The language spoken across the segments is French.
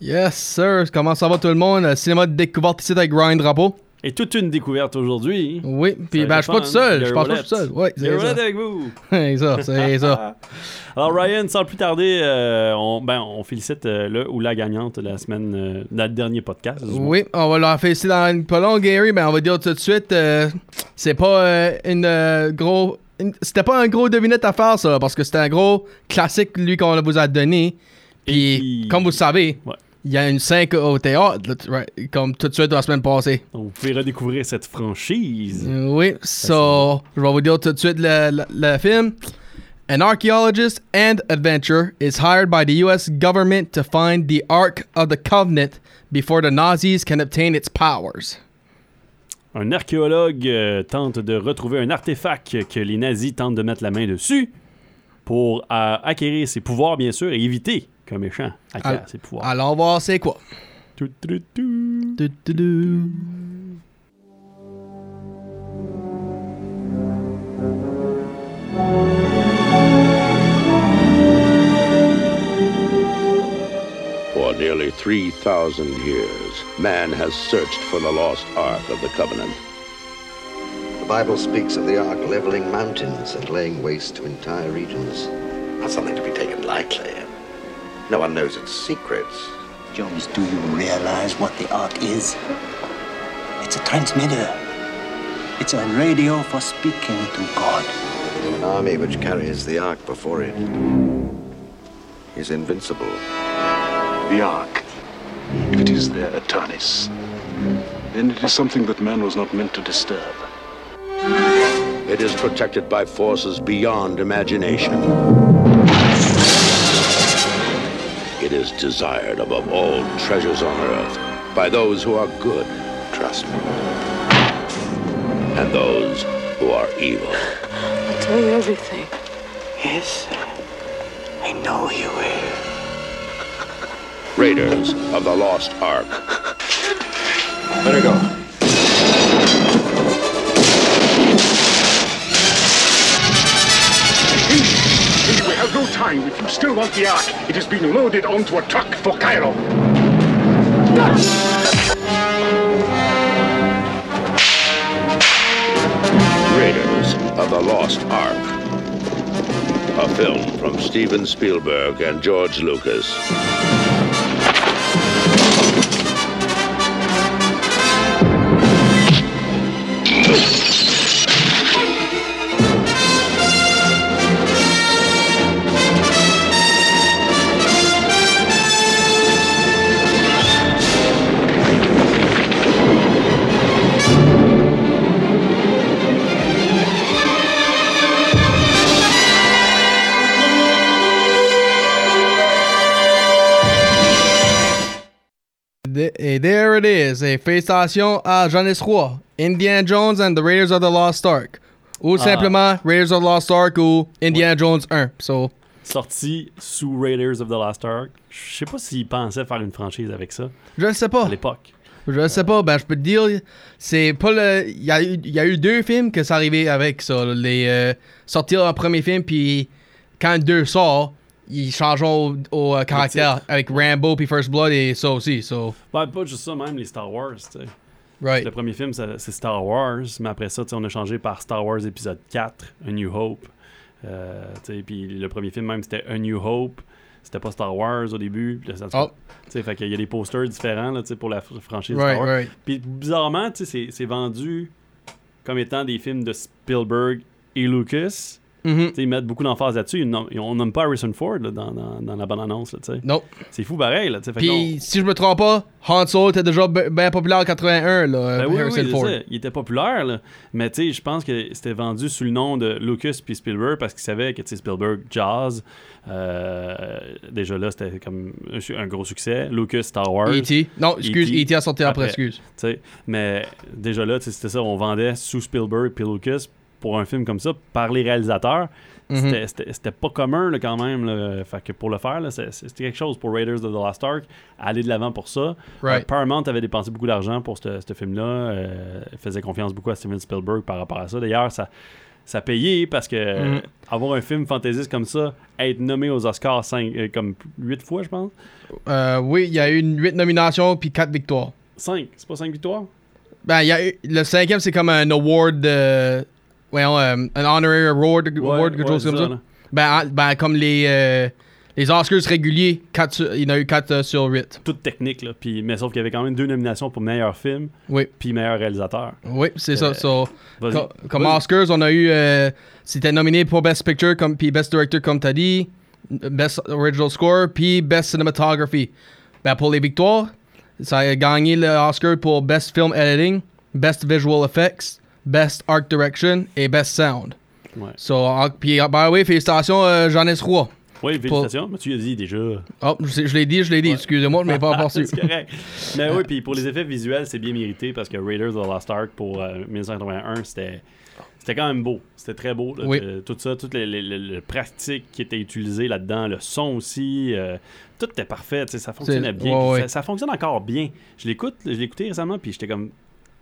Yes, sir. Comment ça va tout le monde? Cinéma de découverte ici avec Ryan Drapeau. Et toute une découverte aujourd'hui. Oui, puis ben, je suis pas tout seul. Je pense pas tout seul. Oui, c'est ça. Avec vous. C'est ça, c'est ça. Alors Ryan, sans plus tarder, euh, on, ben, on félicite euh, le ou la gagnante de la semaine, euh, dans le dernier podcast. Oui, on va leur féliciter dans une pas long, Gary. Ben, on va dire tout de suite, euh, c'est pas une gros. C'était pas un gros devinette à faire, ça, parce que c'était un gros classique, lui, qu'on vous a donné. Puis, Et comme vous le savez, Ouais. il y a une 5 au théâtre, comme tout de suite la semaine passée. Donc, vous pouvez redécouvrir cette franchise. Oui, so, je vais vous dire tout de suite le, le- le film. An archaeologist and adventurer is hired by the US government to find the Ark of the Covenant before the Nazis can obtain its powers. Un archéologue euh, tente de retrouver un artefact que les nazis tentent de mettre la main dessus pour euh, acquérir ses pouvoirs, bien sûr, et éviter qu'un méchant acquiert Al- ses pouvoirs. Alors, voir c'est quoi. Tout, tout, tout. For nearly 3,000 years, man has searched for the lost Ark of the Covenant. The Bible speaks of the ark leveling mountains and laying waste to entire regions. Not something to be taken lightly. No one knows its secrets. Jones, do you realize what the Ark is? It's a transmitter. It's a radio for speaking to God. An army which carries the ark before it is invincible. The Ark. If it is their Eternis, then it is something that man was not meant to disturb. It is protected by forces beyond imagination. Is desired above all treasures on earth by those who are good Trust me. and those who are evil. I'll tell you everything. Yes, I know you will. Raiders of the Lost Ark. Let her go. Time. If you still want the Ark, it is being loaded onto a truck for Cairo. Raiders of the Lost Ark. A film from Steven Spielberg and George Lucas. Is. Et félicitations à Jeunesse Roy, Indiana Jones and the Raiders of the Lost Ark. Ou simplement Raiders of the Lost Ark ou Indiana Jones 1. So, Sorti sous Raiders of the Lost Ark. Je sais pas s'ils pensaient faire une franchise avec ça je ne sais pas. à l'époque. Je ne sais pas. Ben, je peux te dire, c'est pas le. Il y, a y a eu deux films que ça arrivait avec ça. Les, euh, sortir un premier film, puis quand deux sort, ils changent au, au, euh, caractère avec Rambo puis First Blood et ça aussi. So, Ouais, pas juste ça, même les Star Wars, tu sais. right. Le premier film, c'est Star Wars, mais après ça, on a changé par Star Wars épisode 4, A New Hope. Euh, puis le premier film, même, c'était A New Hope. C'était pas Star Wars au début. Là, ça- Oh. fait qu'il y a des posters différents là, pour la fr- franchise Right, Star Wars. right. Puis bizarrement, c'est vendu comme étant des films de Spielberg et Lucas. Mhm. Sais, ils mettent beaucoup d'emphase là-dessus. On nomme pas Harrison Ford là, dans, dans, dans la bande-annonce. Non. C'est fou pareil. Là, Puis, si je me trompe pas, Han Solo était déjà bien populaire en 81, là, Ben oui, oui, Harrison c'est Ford. ça. Il était populaire, là. mais je pense que c'était vendu sous le nom de Lucas puis Spielberg parce qu'ils savaient que Spielberg jazz, euh, déjà là c'était comme un, gros succès. Lucas Star Wars, E.T. Non, excuse, E.T. E.T. a sorti après, Après. excuse. mais déjà là c'était ça, on vendait sous Spielberg puis Lucas pour un film comme ça par les réalisateurs. Mhm. C'était- pas commun là, quand même. Là. Fait que pour le faire, c'était quelque chose pour Raiders of the Lost Ark. Aller de l'avant pour ça. Right. Euh, Paramount avait dépensé beaucoup d'argent pour ce film-là. Euh, faisait confiance beaucoup à Steven Spielberg par rapport à ça. D'ailleurs, ça, ça payait parce que Mm. avoir un film fantaisiste comme ça, être nommé aux Oscars euh, comme 8 fois, je pense. Euh, oui, il y a eu 8 nominations puis 4 victoires. 5, c'est pas 5 victoires? Ben, il y a eu- le cinquième, c'est comme un award de. Voyons, euh, un honorary award, award quelque ouais, chose comme ça. Ben, en- ben, comme les, euh, les Oscars réguliers, quatre sur- il y en a eu 4 sur 8. Toute technique, là. Puis, mais sauf qu'il y avait quand même deux nominations pour meilleur film, Oui, puis meilleur réalisateur. oui, c'est Euh, ça. So, Vas-y. co- comme. Oscars, on a eu. euh, C'était nominé pour Best Picture, comme, puis Best Director, comme t'as dit, Best Original Score, puis Best Cinematography. Ben, pour les victoires, ça a gagné le Oscar pour Best Film Editing, Best Visual Effects, Best Art Direction et Best Sound. Ouais. So, ah, puis, ah, by the way, félicitations, euh, Jeannette Roy. Oui, félicitations. Mais tu l'as dit déjà. Oh, je, sais- je l'ai dit, je l'ai dit, excusez-moi, je m'ai pas aperçu. c'est correct. Mais oui, puis pour les effets visuels, c'est bien mérité parce que Raiders of the Lost Ark pour euh, 1981, c'était. C'était quand même beau. C'était très beau. là. Oui. Euh, tout ça, toutes les, les- les- les pratiques qui étaient utilisées là-dedans, le son aussi, euh, tout était parfait. tu sais, Ça fonctionnait C'est- bien. ouais, puis ouais. Ça, ça fonctionne encore bien. Je l'écoute, je l'ai écouté récemment, puis j'étais comme,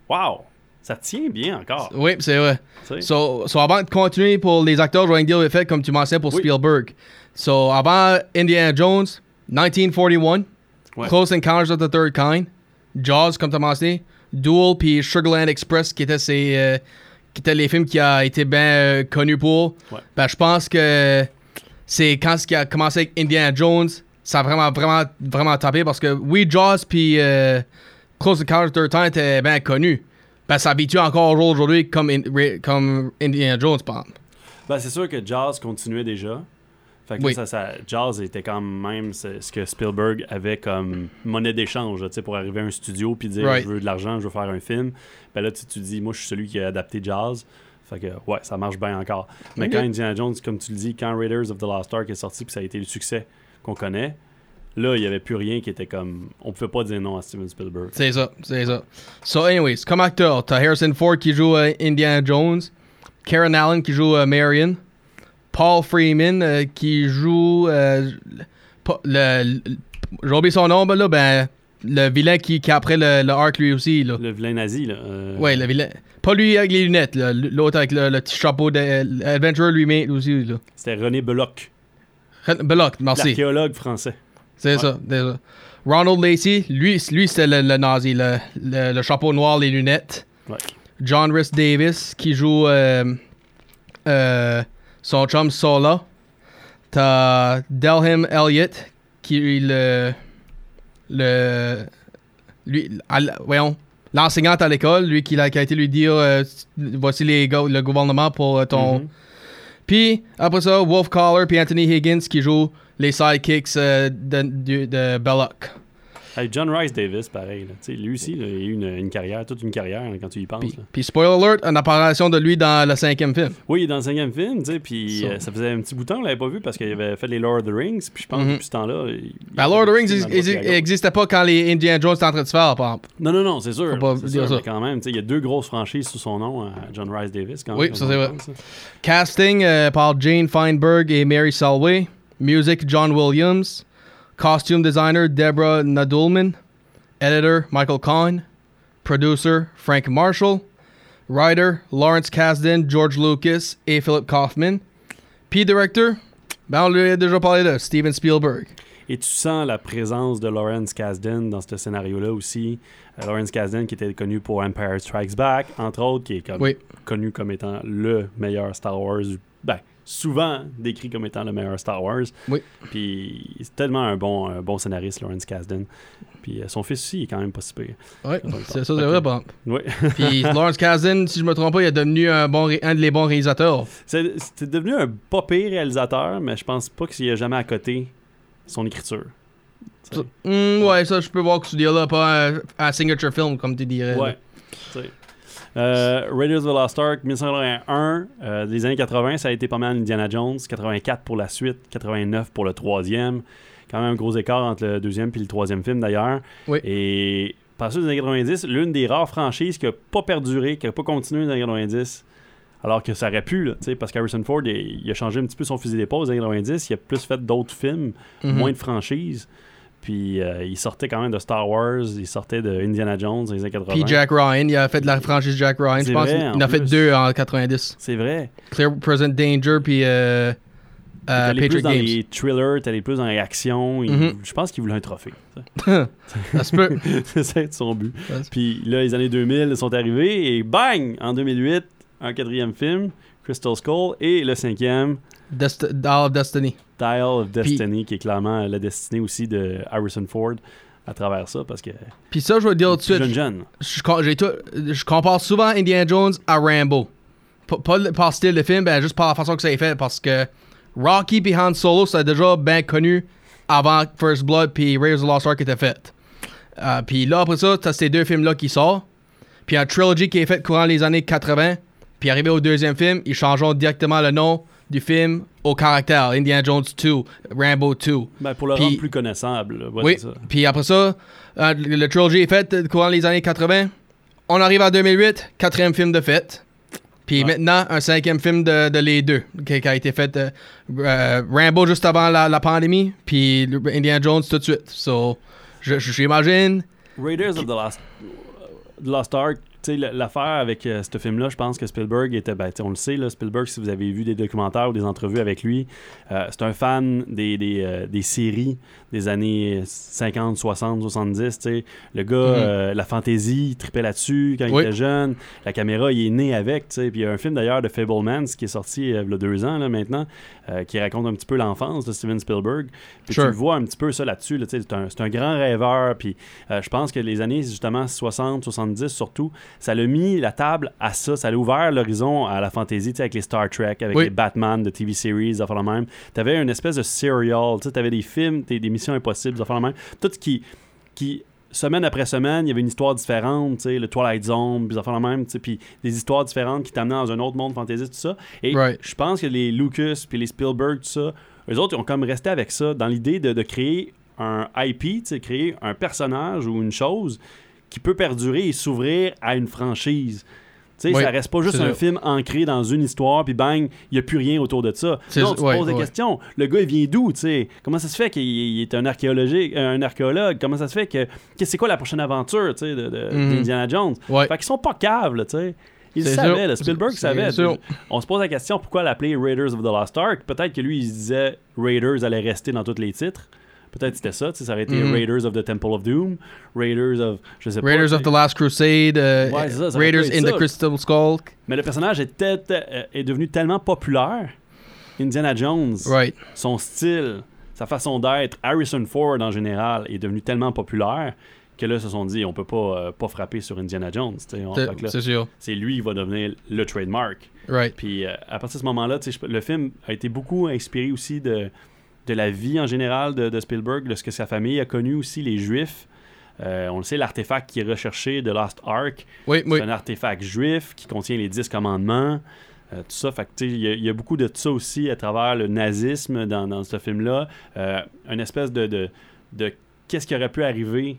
waouh, ça tient bien encore. Oui, c'est vrai. So, so, avant de continuer pour les acteurs, je vais dire le fait, comme tu mentionnais pour Oui. Spielberg. So, avant Indiana Jones, 1941, Ouais. Close Encounters of the Third Kind, Jaws, comme tu as mentionné, Duel, puis Sugarland Express, qui étaient, euh, qui étaient les films qui ont été bien euh, connus pour. Ouais. Ben, je pense que c'est quand ce qui a commencé avec Indiana Jones, ça a vraiment, vraiment, vraiment tapé parce que oui, Jaws, puis euh, Close Encounters of the Third Kind étaient bien connus. Ben, ça habitue encore aujourd'hui comme, in- Ra- comme Indiana Jones, par. Ben, c'est sûr que Jazz continuait déjà. Fait que là, ça, ça- Jazz était quand même ce que Spielberg avait comme monnaie d'échange pour arriver à un studio puis dire Right. je veux de l'argent, je veux faire un film. Ben là, tu, tu dis, moi, je suis celui qui a adapté Jazz. Fait que, ouais, ça marche bien encore. Mais quand Indiana Jones, comme tu le dis, quand Raiders of the Lost Ark est sorti puis ça a été le succès qu'on connaît, là, il n'y avait plus rien qui était comme. On pouvait pas dire non à Steven Spielberg. C'est ça, c'est ça. So, anyways, comme acteur, t'as Harrison Ford qui joue euh, Indiana Jones, Karen Allen qui joue euh, Marion, Paul Freeman euh, qui joue le, j'ai oublié son nom, ben là, ben le vilain qui, qui a après le, le arc lui aussi là. Le vilain nazi, là. Ouais, le vilain. Pas lui avec les lunettes, l'autre avec le, le petit chapeau de Adventure lui-même aussi là. C'était René Belloc, Belloc, merci. l'archéologue français. C'est ça, c'est ça. Ronald Lacey, lui, lui c'était le, le nazi, le, le, le chapeau noir, les lunettes. Ouais. John Rhys Davis qui joue euh, euh, son chum Sola. T'as Delham Elliott qui est le. le lui, à voyons, l'enseignante à l'école, lui qui a, qui a été lui dire euh, voici les, go- le gouvernement pour euh, ton. Mhm. Puis après ça, Wolf Collar puis Anthony Higgins qui jouent les sidekicks euh, de, de, de Belloc. Hey, John Rice Davis, pareil. là. Lui aussi, là, il a eu une, une carrière, toute une carrière quand tu y penses. Puis, spoiler alert, une apparition de lui dans le cinquième film. Oui, dans le cinquième film, puis Ça. euh, ça faisait un petit bout de temps qu'on l'avait pas vu parce qu'il avait fait les Lord of the Rings, puis je pense que Mhm. depuis ce temps-là. Ben, Lord of the Rings n'existait pas quand les Indiana Jones étaient en train de se faire, par exemple. Non, non, non, c'est sûr. Pas dire sûr, ça. mais quand même, il y a deux grosses franchises sous son nom, à John Rice Davis. Quand Oui, ça, c'est vrai. Casting euh, par Jane Feinberg et Mary Selway. Music John Williams. Costume designer Deborah Nadulman. Editor Michael Kahn. Producer Frank Marshall. Writer Lawrence Kasdan, George Lucas et Philip Kaufman. Puis director, ben on lui a déjà parlé de Steven Spielberg. Et tu sens la présence de Lawrence Kasdan dans ce scénario-là aussi. Euh, Lawrence Kasdan qui était connu pour Empire Strikes Back, entre autres, qui est comme Oui. connu comme étant le meilleur Star Wars. Ben, souvent décrit comme étant le meilleur Star Wars. Oui. Puis c'est tellement un bon, un bon scénariste, Lawrence Kasdan. Puis euh, son fils aussi il est quand même pas si pire. Le c'est ça, c'est vrai, bon. Oui. Puis Lawrence Kasdan, si je me trompe pas, il est devenu un, bon, ré- un des bons réalisateurs. C'est devenu un pas pire réalisateur, mais je pense pas qu'il y a jamais à côté son écriture. Tu sais. Hmm, ouais, ça, je peux voir que tu dis là, pas un, un signature film, comme tu dirais. Ouais. Euh, Raiders of the Lost Ark, 1981, euh, des années 80, ça a été pas mal Indiana Jones. 84 pour la suite, 89 pour le troisième. Quand même un gros écart entre le deuxième et le troisième film d'ailleurs. Oui. Et suite des années 90, l'une des rares franchises qui n'a pas perduré, qui n'a pas continué dans les années 90. Alors que ça aurait pu, là, parce qu'Harrison Ford, il, il a changé un petit peu son fusil d'épaule aux années 90. Il a plus fait d'autres films, Mhm. moins de franchises. Puis euh, il sortait quand même de Star Wars, il sortait de Indiana Jones dans les années 80. Puis Jack Ryan, il a fait de la franchise Jack Ryan. Je pense vrai, qu'il en il en a fait deux en 90. C'est vrai. Clear Present Danger, puis euh, euh, plus dans Games. les thrillers, allé plus dans les actions. Il- Mhm. Je pense qu'il voulait un trophée. Ça se peut. C'est son but. Puis là, les années 2000 sont arrivées et bang! En 2008, un quatrième film, Crystal Skull, et le cinquième, Dial of Destiny. Dial of Destiny, qui est clairement la destinée aussi de Harrison Ford à travers ça, parce que Puis ça, je vais te dire tout de suite. jeune jeune. je, tout- compare souvent Indiana Jones à Rambo. P- pas par style de film, ben juste par la façon que ça est fait. Parce que Rocky et Han Solo, c'était déjà bien connu avant First Blood puis Raiders of the Lost Ark était fait. Euh, puis là, après ça, t'as ces deux films-là qui sortent. Puis un trilogy qui est fait courant les années 80. Puis arrivé au deuxième film, ils changeront directement le nom du film au caractère. Indiana Jones 2, Rambo 2. Ben, pour le Puis- rendre plus connaissable. Ouais, Oui, puis après ça, euh, le, le trilogy est fait euh, courant les années 80. On arrive en 2008, quatrième film de fête. Puis Ouais. maintenant, un cinquième film de, de les deux, qui, qui a été fait. euh, euh, Rambo juste avant la, la pandémie, puis Indiana Jones tout de suite. So, j'imagine. Raiders of the Lost, the Lost Ark, sais, l'affaire avec euh, ce film-là, je pense que Spielberg était, ben, on le sait, Spielberg, si vous avez vu des documentaires ou des entrevues avec lui, euh, c'est un fan des, euh, des séries des années 50, 60, 70, tu sais. Le gars, euh, la fantaisie, il tripait là-dessus quand il Mhm. Était jeune. La caméra, il est né avec, tu sais. Puis il y a un film d'ailleurs de Fablemans qui est sorti euh, il y a deux ans, là, maintenant, euh, qui raconte un petit peu l'enfance de Steven Spielberg. Puis Sure. tu le vois un petit peu ça là-dessus, là, tu c'est un, grand rêveur, puis euh, je pense que les années justement 60, 70 surtout, ça l'a mis la table à ça, ça l'a ouvert l'horizon à la fantasy, tu sais, avec les Star Trek, avec Oui. les Batman de TV series, fait la même. T'avais une espèce de serial, tu sais, t'avais des films, des, des ça fait la même. Tout ce qui, qui semaine après semaine, il y avait une histoire différente, tu sais, le Twilight Zone, puis la même, tu sais, puis des histoires différentes qui t'amenaient dans un autre monde fantasy, tout ça. Et Right. je pense que les Lucas puis les Spielberg, tout ça, eux autres, ils ont comme resté avec ça, dans l'idée de, de créer un IP, tu sais, créer un personnage ou une chose qui peut perdurer et s'ouvrir à une franchise. Tu sais, Oui, ça reste pas juste un film ancré dans une histoire, puis bang, il n'y a plus rien autour de ça. Ça, tu ouais, poses des ouais. questions. Le gars, il vient d'où, tu sais? Comment ça se fait qu'il il est un archéologue, un archéologue? Comment ça se fait que... que c'est quoi la prochaine aventure, tu sais, de, de- Mhm. d'Indiana Jones? Ouais. Fait qu'ils sont pas caves, tu sais. Savaient, sûr. là, Spielberg savait. On se pose la question pourquoi l'appeler Raiders of the Lost Ark? Peut-être que lui, il se disait Raiders allait rester dans tous les titres. Peut-être c'était ça, ça aurait été Mhm. Raiders of the Temple of Doom, Raiders of, je sais pas. Raiders of the Last Crusade, euh, Ouais, c'est ça, ça aurait Raiders in ça. the Crystal Skull. Mais le personnage était, euh, est devenu tellement populaire. Indiana Jones, Right. son style, sa façon d'être, Harrison Ford en général est devenu tellement populaire que là, ils se sont dit, on peut pas, euh, pas frapper sur Indiana Jones. C'est- sûr. Lui qui va devenir le trademark. Right. Puis euh, à partir de ce moment-là, le film a été beaucoup inspiré aussi de, de la vie en général de, de Spielberg, de ce que sa famille a connu aussi, les Juifs. Euh, on le sait, l'artefact qui est recherché de Lost Ark, Oui, oui. c'est un artefact juif qui contient les dix commandements. euh, tout ça, il y, a- il y a beaucoup de ça aussi à travers le nazisme dans, dans ce film-là. Euh, une espèce de, de, de qu'est-ce qui aurait pu arriver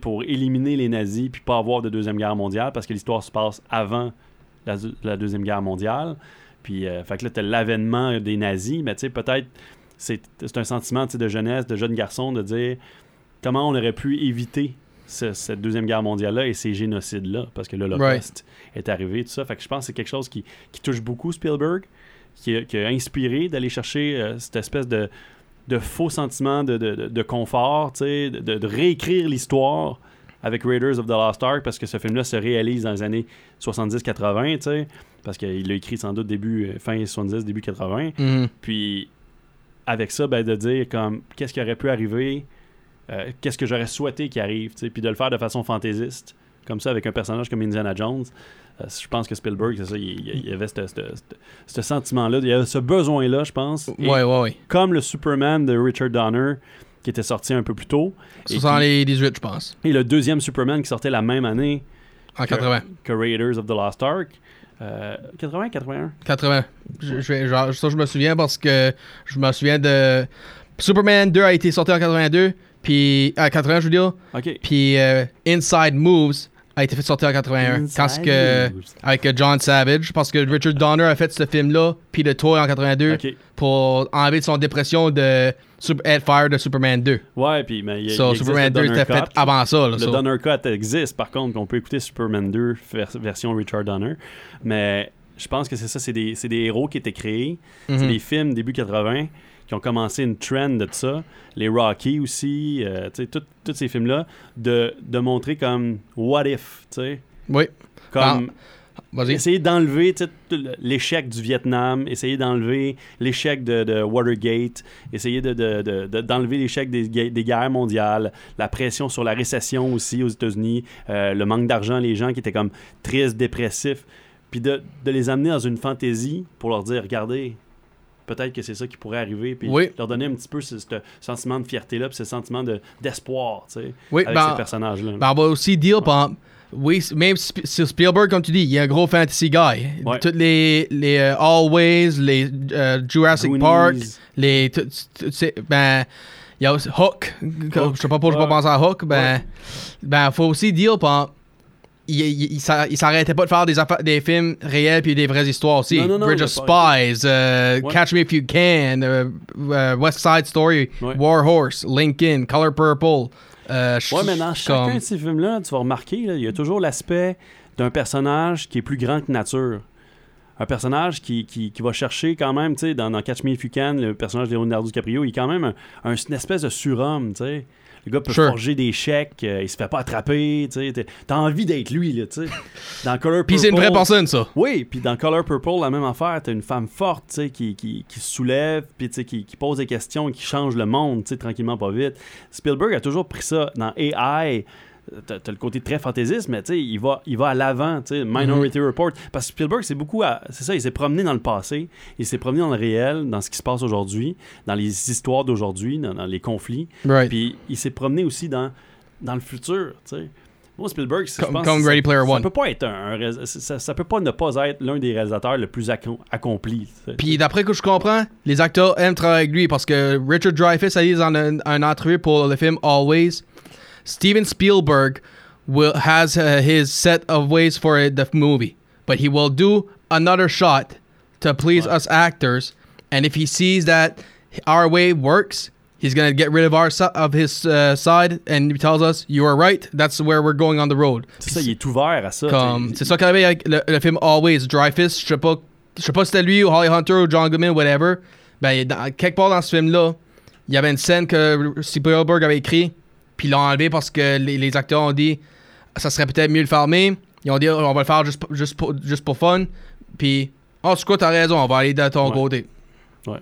pour éliminer les nazis puis pas avoir de Deuxième Guerre mondiale parce que l'histoire se passe avant la, la Deuxième Guerre mondiale. Puis, euh, fait que là, t'as l'avènement des nazis, mais tu sais, peut-être c'est un sentiment de jeunesse, de jeune garçon, de dire comment on aurait pu éviter ce- cette Deuxième Guerre mondiale-là et ces génocides-là, parce que là, le Right. reste est arrivé, tout ça. Fait que je pense que c'est quelque chose qui, qui touche beaucoup Spielberg, qui a, qui a inspiré d'aller chercher euh, cette espèce de, de faux sentiment de, de- de- confort, de, de- réécrire l'histoire avec Raiders of the Lost Ark, parce que ce film-là se réalise dans les années 70-80, tu sais, parce qu'il l'a écrit sans doute début, euh, fin 70, début 80. Mhm. Puis avec ça, ben, de dire comme qu'est-ce qui aurait pu arriver, euh, qu'est-ce que j'aurais souhaité qu'il arrive, puis de le faire de façon fantaisiste, comme ça, avec un personnage comme Indiana Jones. Euh, je pense que Spielberg, c'est ça, il, y avait ce- sentiment-là, il y avait ce besoin-là, je pense. Et Ouais, ouais, ouais. Comme le Superman de Richard Donner, qui était sorti un peu plus tôt, et, qui- 78, je pense. et le deuxième Superman qui sortait la même année En que, 80. que Raiders of the Lost Ark. Euh, 80, 81? 80. Je, je vais- genre, ça, je me souviens parce que je me souviens de. Superman 2 a été sorti en 82, puis. 80, je veux dire. OK. Puis euh, Inside Moves a été fait sortir en 81. Quand que, avec John Savage, parce que Richard Donner a fait ce film-là, puis The Toy en 82, Ok. pour enlever de son dépression de Super Headfire de Superman 2. Ouais, puis mais il y a- So, il Superman le 2 était Donner fait Cut. avant ça. Là, Le so. Donner Cut existe, par contre, qu'on peut écouter Superman 2 vers- version Richard Donner. Mais je pense que c'est ça, c'est des, c'est des héros qui étaient créés. C'est Mhm. des films début 80 qui ont commencé une trend de ça. Les Rocky aussi, euh, tu sais, tout- tous ces films-là, de, de montrer comme what if, tu sais. Oui, Comme vas-y. essayer d'enlever l'échec du Vietnam, essayer d'enlever l'échec de, de Watergate, essayer de, de- de- de- d'enlever l'échec des, gue- des guerres mondiales, la pression sur la récession aussi aux États-Unis, euh, le manque d'argent, les gens qui étaient comme tristes, dépressifs, puis de les amener dans une fantaisie pour leur dire, regardez, peut-être que c'est ça qui pourrait arriver, puis Oui. leur donner un petit peu ce, ce sentiment de fierté-là, puis ce sentiment de, d'espoir, tu sais, Oui, avec ben, ces personnages-là. Ben, on va aussi dire, par oui, même Sp- sur Spielberg, comme tu dis, il est un gros fantasy guy. Ouais. Toutes les, les euh, Always, les euh, Jurassic Goonies. Park, les. Ben, il y a aussi Hook. Hook. Je sais pas pourquoi je pas penser à Hook. Ben, Ouais. ben, faut aussi dire, par il, il, il s'a- il s'arrêtait pas de faire des, des films réels puis des vraies histoires aussi. Non, non, non, Bridge of Spies, euh, Ouais. Catch Me If You Can, euh, euh, West Side Story, Ouais. War Horse, Lincoln, Color Purple. euh, Ouais, mais dans chacun comme- de ces films-là, tu vas remarquer, il y a toujours l'aspect d'un personnage qui est plus grand que nature. Un personnage qui, qui, qui va chercher quand même, tu sais, dans, dans Catch Me If You Can, le personnage de Leonardo DiCaprio, il est quand même un, un- une espèce de surhomme, tu sais. Le gars peut Sure. forger des chèques, euh, il se fait pas attraper, tu T'as envie d'être lui, là, tu sais. Dans Color Puis c'est une vraie Purple- personne, ça. oui, puis dans Color Purple, la même affaire, t'as une femme forte, tu sais, qui, qui, qui se soulève, puis tu sais, qui, qui pose des questions, qui change le monde, tu sais, tranquillement, pas vite. Spielberg a toujours pris ça dans AI. T'as t'as le côté très fantaisiste, mais tu sais, il va, il va à l'avant, tu sais, Minority Report. Parce que Spielberg, c'est beaucoup à- C'est ça, il s'est promené dans le passé, il s'est promené dans le réel, dans ce qui se passe aujourd'hui, dans les histoires d'aujourd'hui, dans, dans les conflits. Right. Puis il s'est promené aussi dans, dans le futur, tu sais. Moi, Spielberg, c'est- je Comme- pense comme Ready ça, Player ça One. peut pas être un, ça, ça peut pas ne pas être l'un des réalisateurs le plus accom- accompli. Puis d'après que je comprends, les acteurs aiment travailler avec lui parce que Richard Dreyfuss a dit dans un, un entrevue pour le film Always, Steven Spielberg will has uh, his set of ways for the movie, but he will do another shot to please us actors, and if he sees that our way works. He's gonna get rid of our of his uh, side, and he tells us, "You are right. That's where we're going on the road." C'est ça, il est ouvert à ça. Comme, c'est ça qu'il avait avec le, le film Always, Dreyfus, je sais pas, je sais pas si c'était lui ou Holly Hunter ou John Goodman, whatever. Ben, dans- quelque part dans ce film-là, il y avait une scène que Spielberg avait écrit, puis ils l'ont enlevé parce que les, les acteurs ont dit, ça serait peut-être mieux le fermer. Ils ont dit, on va le faire juste, juste, pour, juste pour fun. Puis, oh, c'est quoi, t'as raison, on va aller de ton Ouais. côté. Ouais.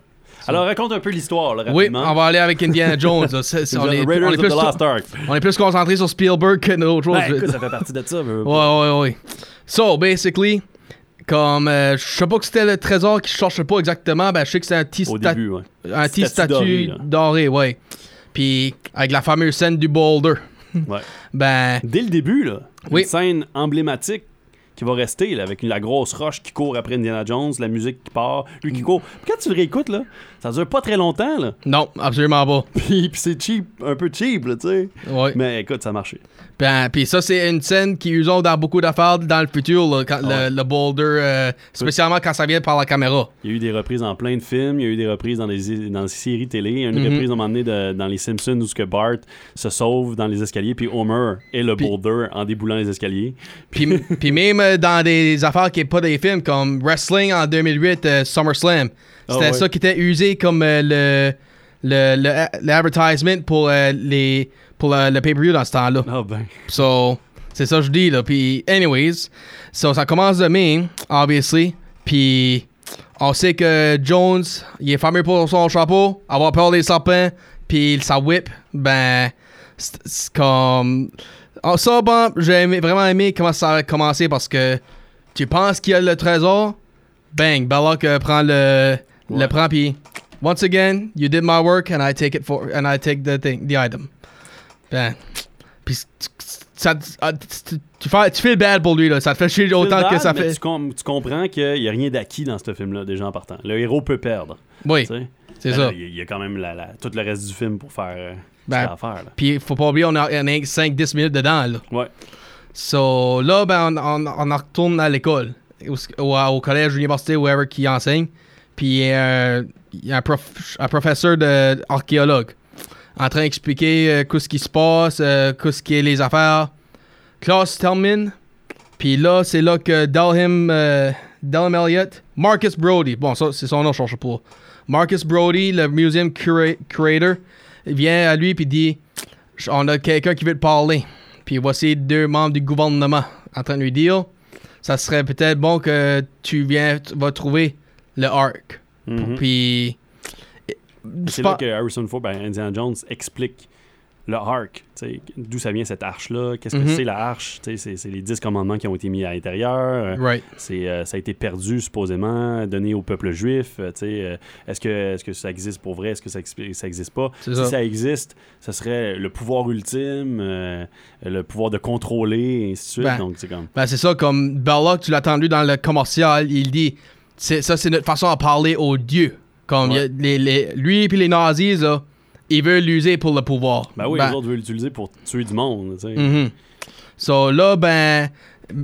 Alors, raconte un peu l'histoire, là, Oui, rapidement. on va aller avec Indiana Jones. là. C'est- c'est- on, est, on plus, on est plus concentré sur Spielberg que d'autres choses. Ben, écoute, ça fait partie de ça. veux- Ouais, ouais, ouais. So, basically, comme euh, je sais pas que c'était le trésor qui cherchait pas exactement, ben je sais que c'était un petit Au sta- début, ouais. un petit Statue statut dorée, là. doré, ouais. Puis avec la fameuse scène du boulder. Ouais. Ben Dès le début, là, Oui. une scène emblématique qui va rester, là, avec la grosse roche qui court après Indiana Jones, la musique qui part, lui Mm. qui court. Puis quand tu le réécoutes, là, ça dure pas très longtemps, là. non, absolument pas. Puis, puis c'est cheap, un peu cheap, là, tu sais. Ouais. Mais écoute, ça a marché. Ben, puis ça c'est une scène qui usons dans beaucoup d'affaires dans le futur, là, quand Ouais. le, le boulder, euh, spécialement quand ça vient par la caméra. Il y a eu des reprises dans plein de films, il y a eu des reprises dans des, dans des séries télé, il y a une Mhm. reprise à un moment donné de- dans Les Simpsons où ce que Bart se sauve dans les escaliers, puis Homer est le Puis- boulder en déboulant les escaliers. Puis, puis même euh, dans des affaires qui n'est pas des films, comme Wrestling en 2008, euh, SummerSlam. C'était Ah ouais. ça qui était usé comme euh, le, le, le- l'advertisement pour euh, les pour le, le pay-per-view dans ce temps-là. Ah ben. So, c'est ça que je dis, là. Puis, anyways, so, ça commence demain, obviously. Puis, on sait que Jones, il est fameux pour son chapeau, avoir peur des serpents, puis sa whip, ben, c'est comme... En ça, bon, j'ai aimé- vraiment aimé comment ça a commencé parce que tu penses qu'il y a le trésor, bang, euh, prend le, le prend, puis once again, you did my work and I take it for, and I take the thing, the item. Ben, puis tu- ça, ah, tu, fais, tu fais bad pour lui, là. Ça te fait chier autant que ça fait. Tu, com- tu comprends qu'il n'y a rien d'acquis dans ce film-là, déjà en partant. Le héros peut perdre. Oui, c'est Ben ça. Il y a- quand même la, la- tout le reste du film pour faire euh, Ben, qu'il y a à faire. Là. Puis faut pas oublier, on a, a 5-10 minutes dedans, là. Ouais. So là, ben, on, on, on en retourne à l'école, au, au, collège, l'université, wherever qui enseigne. Puis un, il y a un, prof- un professeur d'archéologue en train d'expliquer euh, qu'est-ce qui se passe, euh, qu'est-ce qui est les affaires. Classe termine. Puis là, c'est là que Dalham, euh, Elliott, Marcus Brody, bon, ça, c'est son nom, je cherche pas. Marcus Brody, le museum cura- curator, vient à lui puis dit On a quelqu'un qui veut te parler. Puis voici deux membres du gouvernement en train de lui dire Ça serait peut-être bon que tu viens, tu vas trouver le arc. Mhm. Puis. C'est pas- là que Harrison Ford, ben, Indiana Jones, explique le arc, d'où ça vient cette arche-là, qu'est-ce que Mhm. c'est la arche, c'est les dix commandements qui ont été mis à l'intérieur, euh, Right. c'est, euh, ça a été perdu supposément, donné au peuple juif, euh, euh, est-ce que, est-ce que ça existe pour vrai, est-ce que ça, ça existe pas, si ça. ça existe, ce serait le pouvoir ultime, euh, le pouvoir de contrôler, et ainsi de suite, Ben, donc c'est comme... Ben, c'est ça, comme Belloc, tu l'as entendu dans le commercial, il dit ça, c'est notre façon de parler aux dieux. Comme Ouais. les, les- lui et les nazis, là, ils veulent l'user pour le pouvoir. Ben oui, Ben, les autres veulent l'utiliser pour tuer du monde, tu sais. mhm. So là, ben,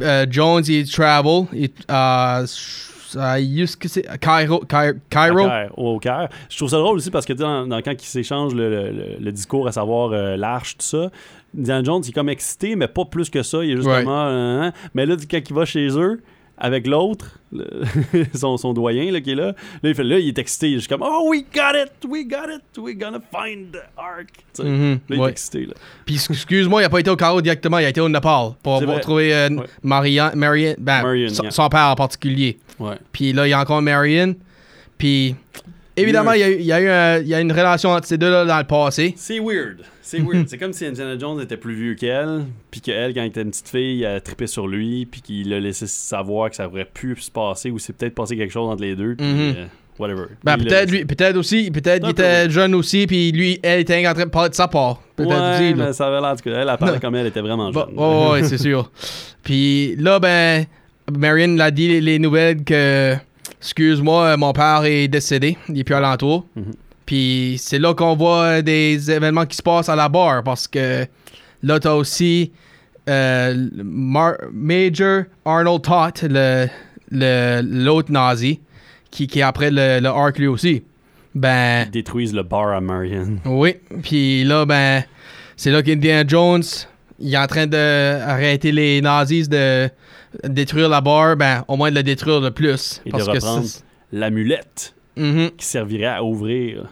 euh, Jones, il travel. Il, euh, c'est Cairo. Cairo. Cairo? Au Caire. Je trouve ça drôle aussi parce que dans, dans- quand ils s'échangent le, le- le- discours à savoir euh, l'arche, tout ça, Indiana Jones, il est comme excité, mais pas plus que ça. Il est juste comme, ah, hein, hein. Mais là, quand il va chez eux, avec l'autre, son, son doyen là, qui est là, là il, fait, là, il est excité. Est juste comme, oh, we got it, we got it, we gonna find the ark. Mhm, Là, il est excité. Là. Puis excuse-moi, il a pas été au Cairo directement, il a été au Népal pour vrai. trouvé euh, Ouais. Marianne, Marianne, ben, Marianne, son, yeah. son père en particulier. Ouais. Puis là, il y a encore Marianne. Puis évidemment, il y, a, eu- il y a eu un- il y a une relation entre ces deux-là dans le passé. C'est weird. C'est weird. c'est comme si Indiana Jones était plus vieux qu'elle, puis qu'elle, quand elle était une petite fille, elle trippé sur lui, puis qu'il l'a laissé savoir que ça aurait pu se passer, ou c'est peut-être passé quelque chose entre les deux, puis euh, whatever. Ben, peut-être lui, peut-être aussi, peut-être qu'il était jeune aussi, puis lui, elle était en train de parler de sa part. Peut-être Ouais, aussi. là. mais ça avait l'air, elle, elle parlait comme elle était vraiment Bon, jeune. oh, ouais, c'est sûr. Puis là, ben, Marion l'a dit les nouvelles que, excuse-moi, euh, mon père est décédé, il est plus alentour. Mhm. Puis c'est là qu'on voit des événements qui se passent à la barre, parce que là, t'as aussi euh, Mar- Major Arnold Todd, le, le- l'autre nazi, qui, qui est après le, le arc lui aussi. Ben, Ils détruisent le bar à Marion. oui, puis là, ben, c'est là qu'Indiana Jones, il est en train d'arrêter les nazis de détruire la barre, ben, au moins de le détruire le plus. Et de parce que reprendre. c'est- L'amulette Mhm, qui servirait à ouvrir,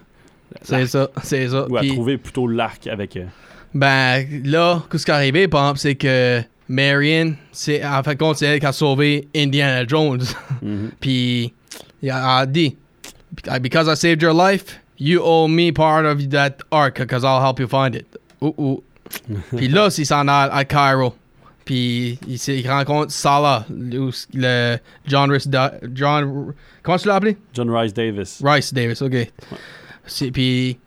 c'est ça, c'est ça. ou à Puis, trouver plutôt l'arc avec. euh, ben, là, ce qui est arrivé, c'est que Marion, c'est, en fait, compte, c'est elle qui a sauvé Indiana Jones. mhm. Puis, il a dit, Because I saved your life, you owe me part of that arc, because I'll help you find it. Ouh, ouh. Puis là, il s'en a à Cairo. Puis il, rencontre Salah, le, le John Da- John. Comment tu l'as appelé? John Rice Davis. Rice Davis, ok. Puis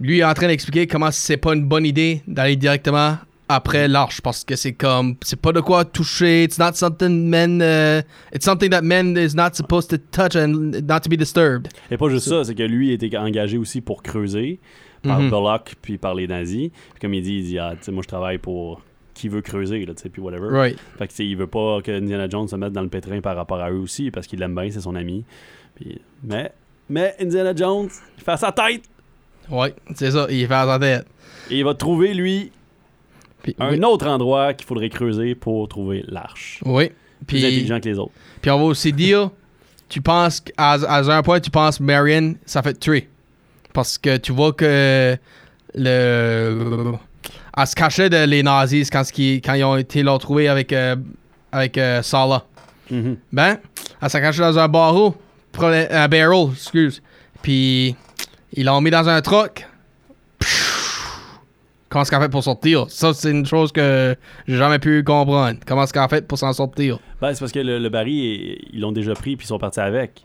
lui est en train d'expliquer comment c'est pas une bonne idée d'aller directement après l'arche parce que c'est comme c'est pas de quoi toucher it's not something men uh, it's something that men is not supposed to touch and not to be disturbed Et pas juste ça, c'est que lui était engagé aussi pour creuser par Mhm. Belloc puis par les nazis. Puis comme il dit, il dit ah, moi je travaille pour qui veut creuser, là, tu sais, puis whatever. right Fait que il veut pas que Indiana Jones se mette dans le pétrin par rapport à eux aussi parce qu'il l'aime bien, c'est son ami. Puis, mais, mais Indiana Jones, il fait à sa tête ouais c'est ça il fait sa tête et il va trouver lui puis, un oui, autre endroit qu'il faudrait creuser pour trouver l'arche. oui. Plus puis intelligent que les autres. Puis on va aussi dire, tu penses qu'à à un point, tu penses Marion, ça fait tuer. Parce que tu vois que le. Elle se cachait de les nazis quand, ils ont été l'ont trouvé avec, euh, avec euh, Salah. Mhm. Ben, elle s'est cachée dans un barreau, un barrel, excuse. Puis ils l'ont mis dans un truck. Comment est-ce qu'elle a fait pour sortir? Ça, c'est une chose que j'ai jamais pu comprendre. Comment est-ce qu'elle a fait pour s'en sortir? Ben, c'est parce que le, le Barry, ils l'ont déjà pris puis ils sont partis avec.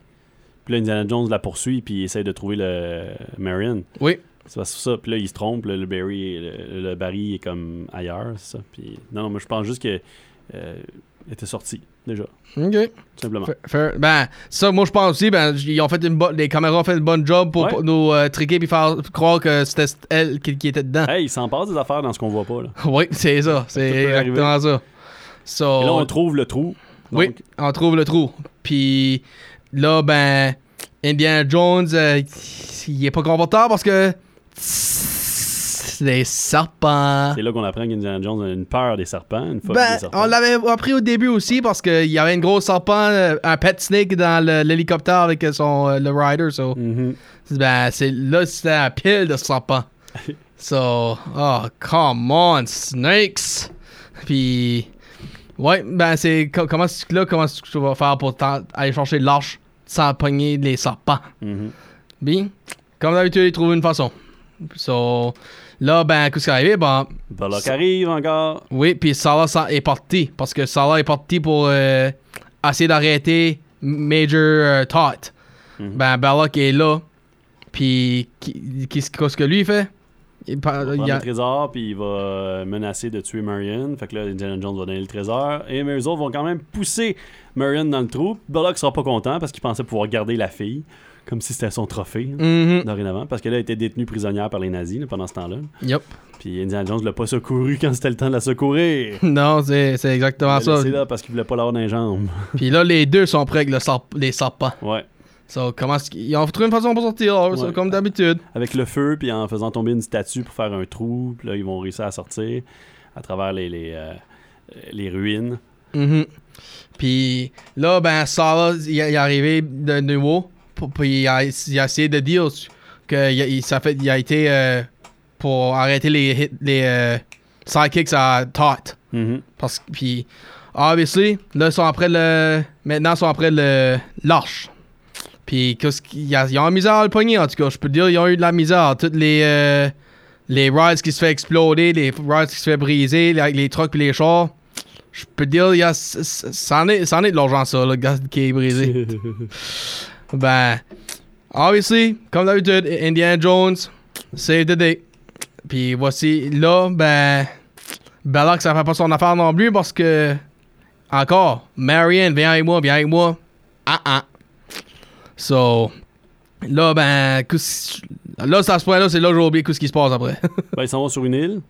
Puis là, Indiana Jones la poursuit puis il essaie de trouver le Marion. Oui. C'est parce que ça. Puis là, il se trompe. Le, le Barry, le, le Barry est comme ailleurs, ça. Puis non, non, mais je pense juste que euh, était sorti déjà, OK. tout simplement. Fair- fair- Ben, ça, moi, je pense aussi, ben, ils ont fait une bonne, les caméras ont fait une bonne job pour, Ouais. pour nous euh, triquer puis faire croire que c'était elle qui, qui était dedans. Hey, il s'en passe des affaires dans ce qu'on voit pas là. Oui, c'est ça, c'est arriver. exactement ça. So, Et là, on trouve le trou. oui, on trouve le trou. Puis là, ben, Indiana Jones, euh, il est pas confortable parce que des serpents. C'est là qu'on apprend qu'Indiana Jones a une peur des serpents, une phobie Ben, des serpents. on l'avait appris au début aussi parce qu'il y avait une grosse serpent, euh, un pet snake dans l'hélicoptère avec son euh, le rider. So, ben, c'est là c'était un pile de serpents. so, oh come on, snakes. Puis, ouais, ben c'est co- comment là comment tu vas faire pour aller chercher l'arche sans pogner les serpents? Mhm. Bien, comme d'habitude, ils trouvent une façon. So, là, ben, qu'est-ce qui est arrivé? Ben, Bullock arrive encore. oui, puis Salah sa- est parti. Parce que Salah est parti pour euh, essayer d'arrêter Major euh, Todd. Mhm. Ben, Belloc est là. Puis, qu'est-ce que lui fait? Il, par- Il va il a- le trésor, puis il va euh, menacer de tuer Marion. Fait que là, Indiana Jones va donner le trésor. Et mais eux autres vont quand même pousser Marion dans le trou. Bullock sera pas content parce qu'il pensait pouvoir garder la fille. Comme si c'était son trophée, hein, Mhm. dorénavant. Parce qu'elle a été détenue prisonnière par les nazis là, pendant ce temps-là. Yup. Puis Indiana Jones l'a pas secouru quand c'était le temps de la secourir. Non, c'est c'est exactement ça. laissé là parce qu'il voulait pas l'avoir dans les jambes. Puis là, les deux sont prêts avec le serp- les serpents. Ouais. So, comment ils ont trouvé une façon pour sortir, so, Ouais. comme d'habitude. Avec le feu, puis en faisant tomber une statue pour faire un trou. Puis là, ils vont réussir à sortir à travers les, les, euh, les ruines. Mhm. Puis là, ben, Salah, il, il est arrivé de nouveau. Puis il a, il a essayé de dire que il, il- ça fait, il a été euh, pour arrêter les, hit- les euh, sidekicks à Tot. Mhm. Parce que, puis, obviously, là, ils sont après le. Maintenant, ils sont après le. L'arche. Puis, qu'est-ce qu'il y a- ils ont la misère à le pogner, en tout cas. Je peux te dire, ils ont eu de la misère. Toutes les. euh, les rides qui se fait exploder, les rides qui se fait briser, les, les trucks et les chars. Je peux te dire, il y a. c- c- C'en est, est de l'argent, ça, le gars qui est brisé. ben. Obviously, comme d'habitude, Indiana Jones, save the day. Puis voici, là, ben. Belloc, ça fait pas son affaire non plus parce que. Encore, Marianne, viens avec moi, viens avec moi. Ah ah. So. Là, ben. Là, c'est à ce point-là, c'est là que j'ai oublié ce qui se passe après. Ben, ils s'en vont sur une île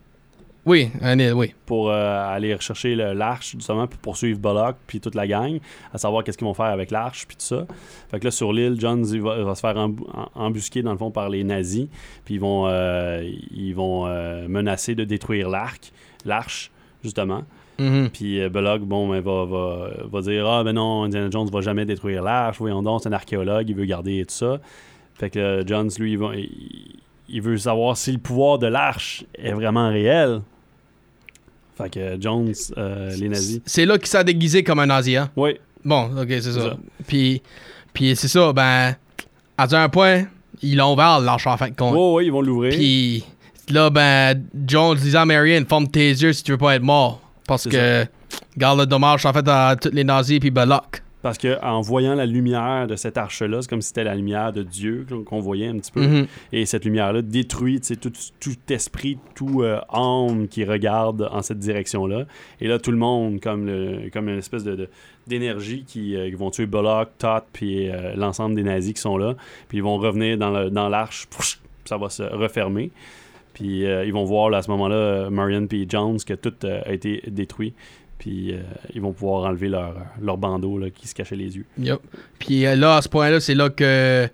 oui, un île, oui. pour euh, aller rechercher l'arche, justement, pour poursuivre Bullock puis toute la gang, à savoir qu'est-ce qu'ils vont faire avec l'arche puis tout ça. Fait que là, sur l'île, Jones il va, va se faire embusquer, dans le fond, par les nazis. Puis ils vont, euh, ils vont euh, menacer de détruire l'arc, l'arche, justement. Mhm. Puis euh, Bullock, bon, ben, va, va, va dire Ah, ben non, Indiana Jones va jamais détruire l'arche. Voyons donc, c'est un archéologue, il veut garder tout ça. Fait que euh, Jones, lui, il, va- il- il veut savoir si le pouvoir de l'arche est vraiment réel. Fait que Jones, euh, les nazis. C'est là qu'il s'est déguisé comme un nazi, hein? Oui, Bon, ok, c'est ça. ça. Puis, puis c'est ça, ben. À un point, ils l'ont ouvert, l'arche en fin de compte. ouais, ouais, ils vont l'ouvrir. Puis là, ben, Jones disant à Marianne, ferme tes yeux si tu veux pas être mort. Parce que, garde le dommage en fait à tous les nazis puis Belloc. Parce que en voyant la lumière de cette arche-là, c'est comme si c'était la lumière de Dieu qu'on- voyait un petit peu. Mhm. Et cette lumière-là détruit tout, tout esprit, tout euh, âme qui regarde en cette direction-là. Et là, tout le monde, comme, le, comme une espèce de, d'énergie qui, euh, qui vont tuer Bullock, Todd, puis euh, l'ensemble des nazis qui sont là. Puis ils vont revenir dans, l'arche, ça va se refermer. Puis ils vont voir là, à ce moment-là, Marion puis Jones, que tout a été détruit. Puis euh, ils vont pouvoir enlever leur, leur bandeau là, qui se cachait les yeux. Puis euh, là, à ce point-là, c'est là que,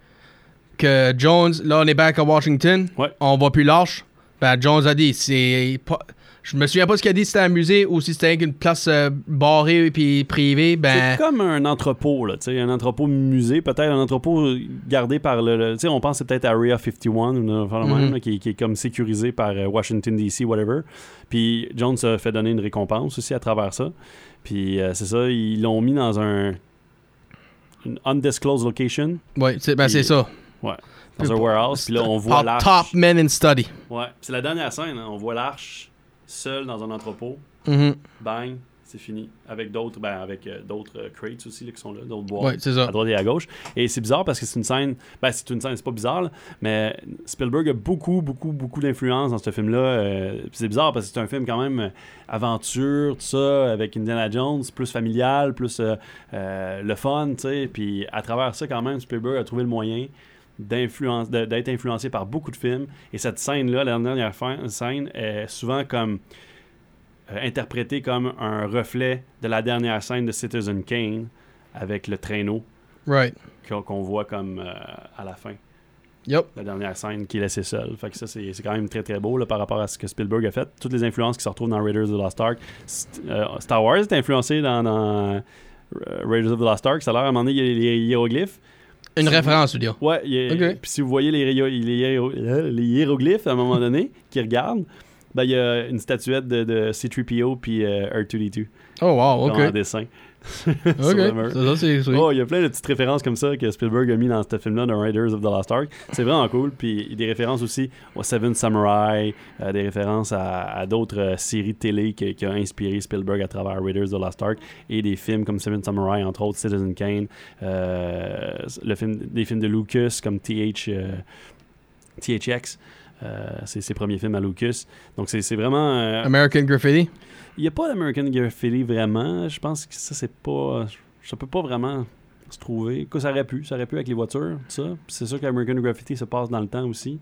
que Jones, là, on est back à Washington. Ouais. On voit plus l'arche. Ben, Jones a dit, c'est pas. Je me souviens pas ce qu'il a dit, si c'était un musée ou si c'était une place euh, barrée puis privée. Ben, C'est comme un entrepôt, là, un entrepôt musée, peut-être un entrepôt gardé par le. le- tu sais, on pense que c'est peut-être Area 51, ou une affaire de même, Mhm. là, qui, qui est comme sécurisé par euh, Washington DC, whatever. Puis Jones a fait donner une récompense aussi à travers ça. Puis euh, c'est ça, ils l'ont mis dans un. Une undisclosed location, ouais, c'est ben, ça. dans un warehouse. Puis là, on voit l'arche. Top men in study. Ouais, c'est la dernière scène, hein, on voit l'arche seule dans un entrepôt. Mhm. Bang, c'est fini. Avec d'autres, ben, avec euh, d'autres euh, crates aussi là, qui sont là, d'autres boîtes. Ouais, ça. à droite et à gauche. Et c'est bizarre parce que c'est une scène. Ben, c'est une scène, c'est pas bizarre, là, mais Spielberg a beaucoup, beaucoup, beaucoup d'influence dans ce film-là. euh, c'est bizarre parce que c'est un film quand même aventure, tout ça, avec Indiana Jones, plus familial, plus le fun, tu sais. Puis à travers ça, quand même, Spielberg a trouvé le moyen d'influence d'être influencé par beaucoup de films et cette scène là la dernière scène est souvent comme euh, interprété comme un reflet de la dernière scène de Citizen Kane avec le traîneau Right. qu'on voit comme euh, à la fin. Yep. La dernière scène qui est laissée seule. Fait que ça, c'est quand même très très beau là, par rapport à ce que Spielberg a fait. Toutes les influences qui se retrouvent dans Raiders of the Lost Ark. St- euh, Star Wars est influencé dans, dans, Raiders of the Lost Ark. Ça a l'air à un moment donné, il y a les hiéroglyphes. Une référence, tu dire. Ouais, il Ok. puis si vous voyez les, hiéro- les hiéro- euh, les hiéroglyphes à un moment donné qui regardent, ben, il y a une statuette de, de C3PO puis euh, R2D2 Oh, wow, comme en ok. dessin. Ok. Ça, ça, c'est. Oh, il y a plein de petites références comme ça que Spielberg a mis dans ce film-là de Raiders of the Lost Ark. C'est vraiment cool. Puis il y a des références aussi au Seven Samurai, euh, des références à, à d'autres euh, séries de télé qui, qui ont inspiré Spielberg à travers Raiders of the Lost Ark et des films comme Seven Samurai, entre autres Citizen Kane, euh, le film, des films de Lucas comme TH, THX. Euh, c'est ses premiers films à Lucas. Donc c'est vraiment... euh, American Graffiti? il n'y a pas d'American Graffiti vraiment. Je pense que ça, c'est pas. Ça peut pas vraiment se trouver. Que ça aurait pu. Ça aurait pu avec les voitures, tout ça. C'est sûr qu'American Graffiti se passe dans le temps aussi.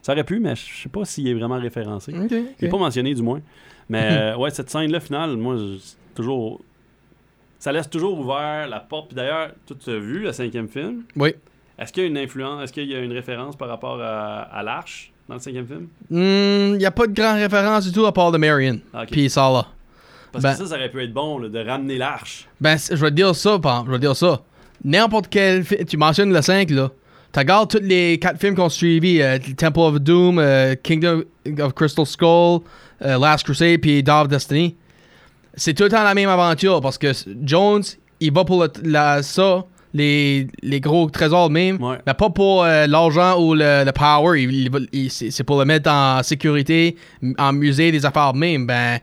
Ça aurait pu, mais je sais pas s'il est vraiment référencé. Il n'est pas mentionné, du moins. Mais euh, ouais, cette scène-là, finale, moi, toujours. Ça laisse toujours ouvert la porte. Puis d'ailleurs, tu as vu le cinquième film? Oui. Est-ce qu'il y a une influence, est-ce qu'il y a une référence par rapport à, à l'Arche? Dans le cinquième film? Il n'y a pas de grande référence du tout à part de Marion. Ah, ok. Puis Salah. Parce ben- que ça, ça aurait pu être bon, là, de ramener l'Arche. Ben, je vais te dire ça, exemple, je vais te dire ça. N'importe quel film, tu mentionnes le 5, là. Tu regardes tous les 4 films qu'on suivi, euh, Temple of Doom, euh, Kingdom of Crystal Skull, euh, Last Crusade, puis Dawn of Destiny. C'est tout le temps la même aventure parce que Jones, il va pour le- la, ça, les, les gros trésors même, Ouais. mais pas pour euh, l'argent ou le, le power. Il, il c'est pour le mettre en sécurité, en musée, des affaires même. Ben,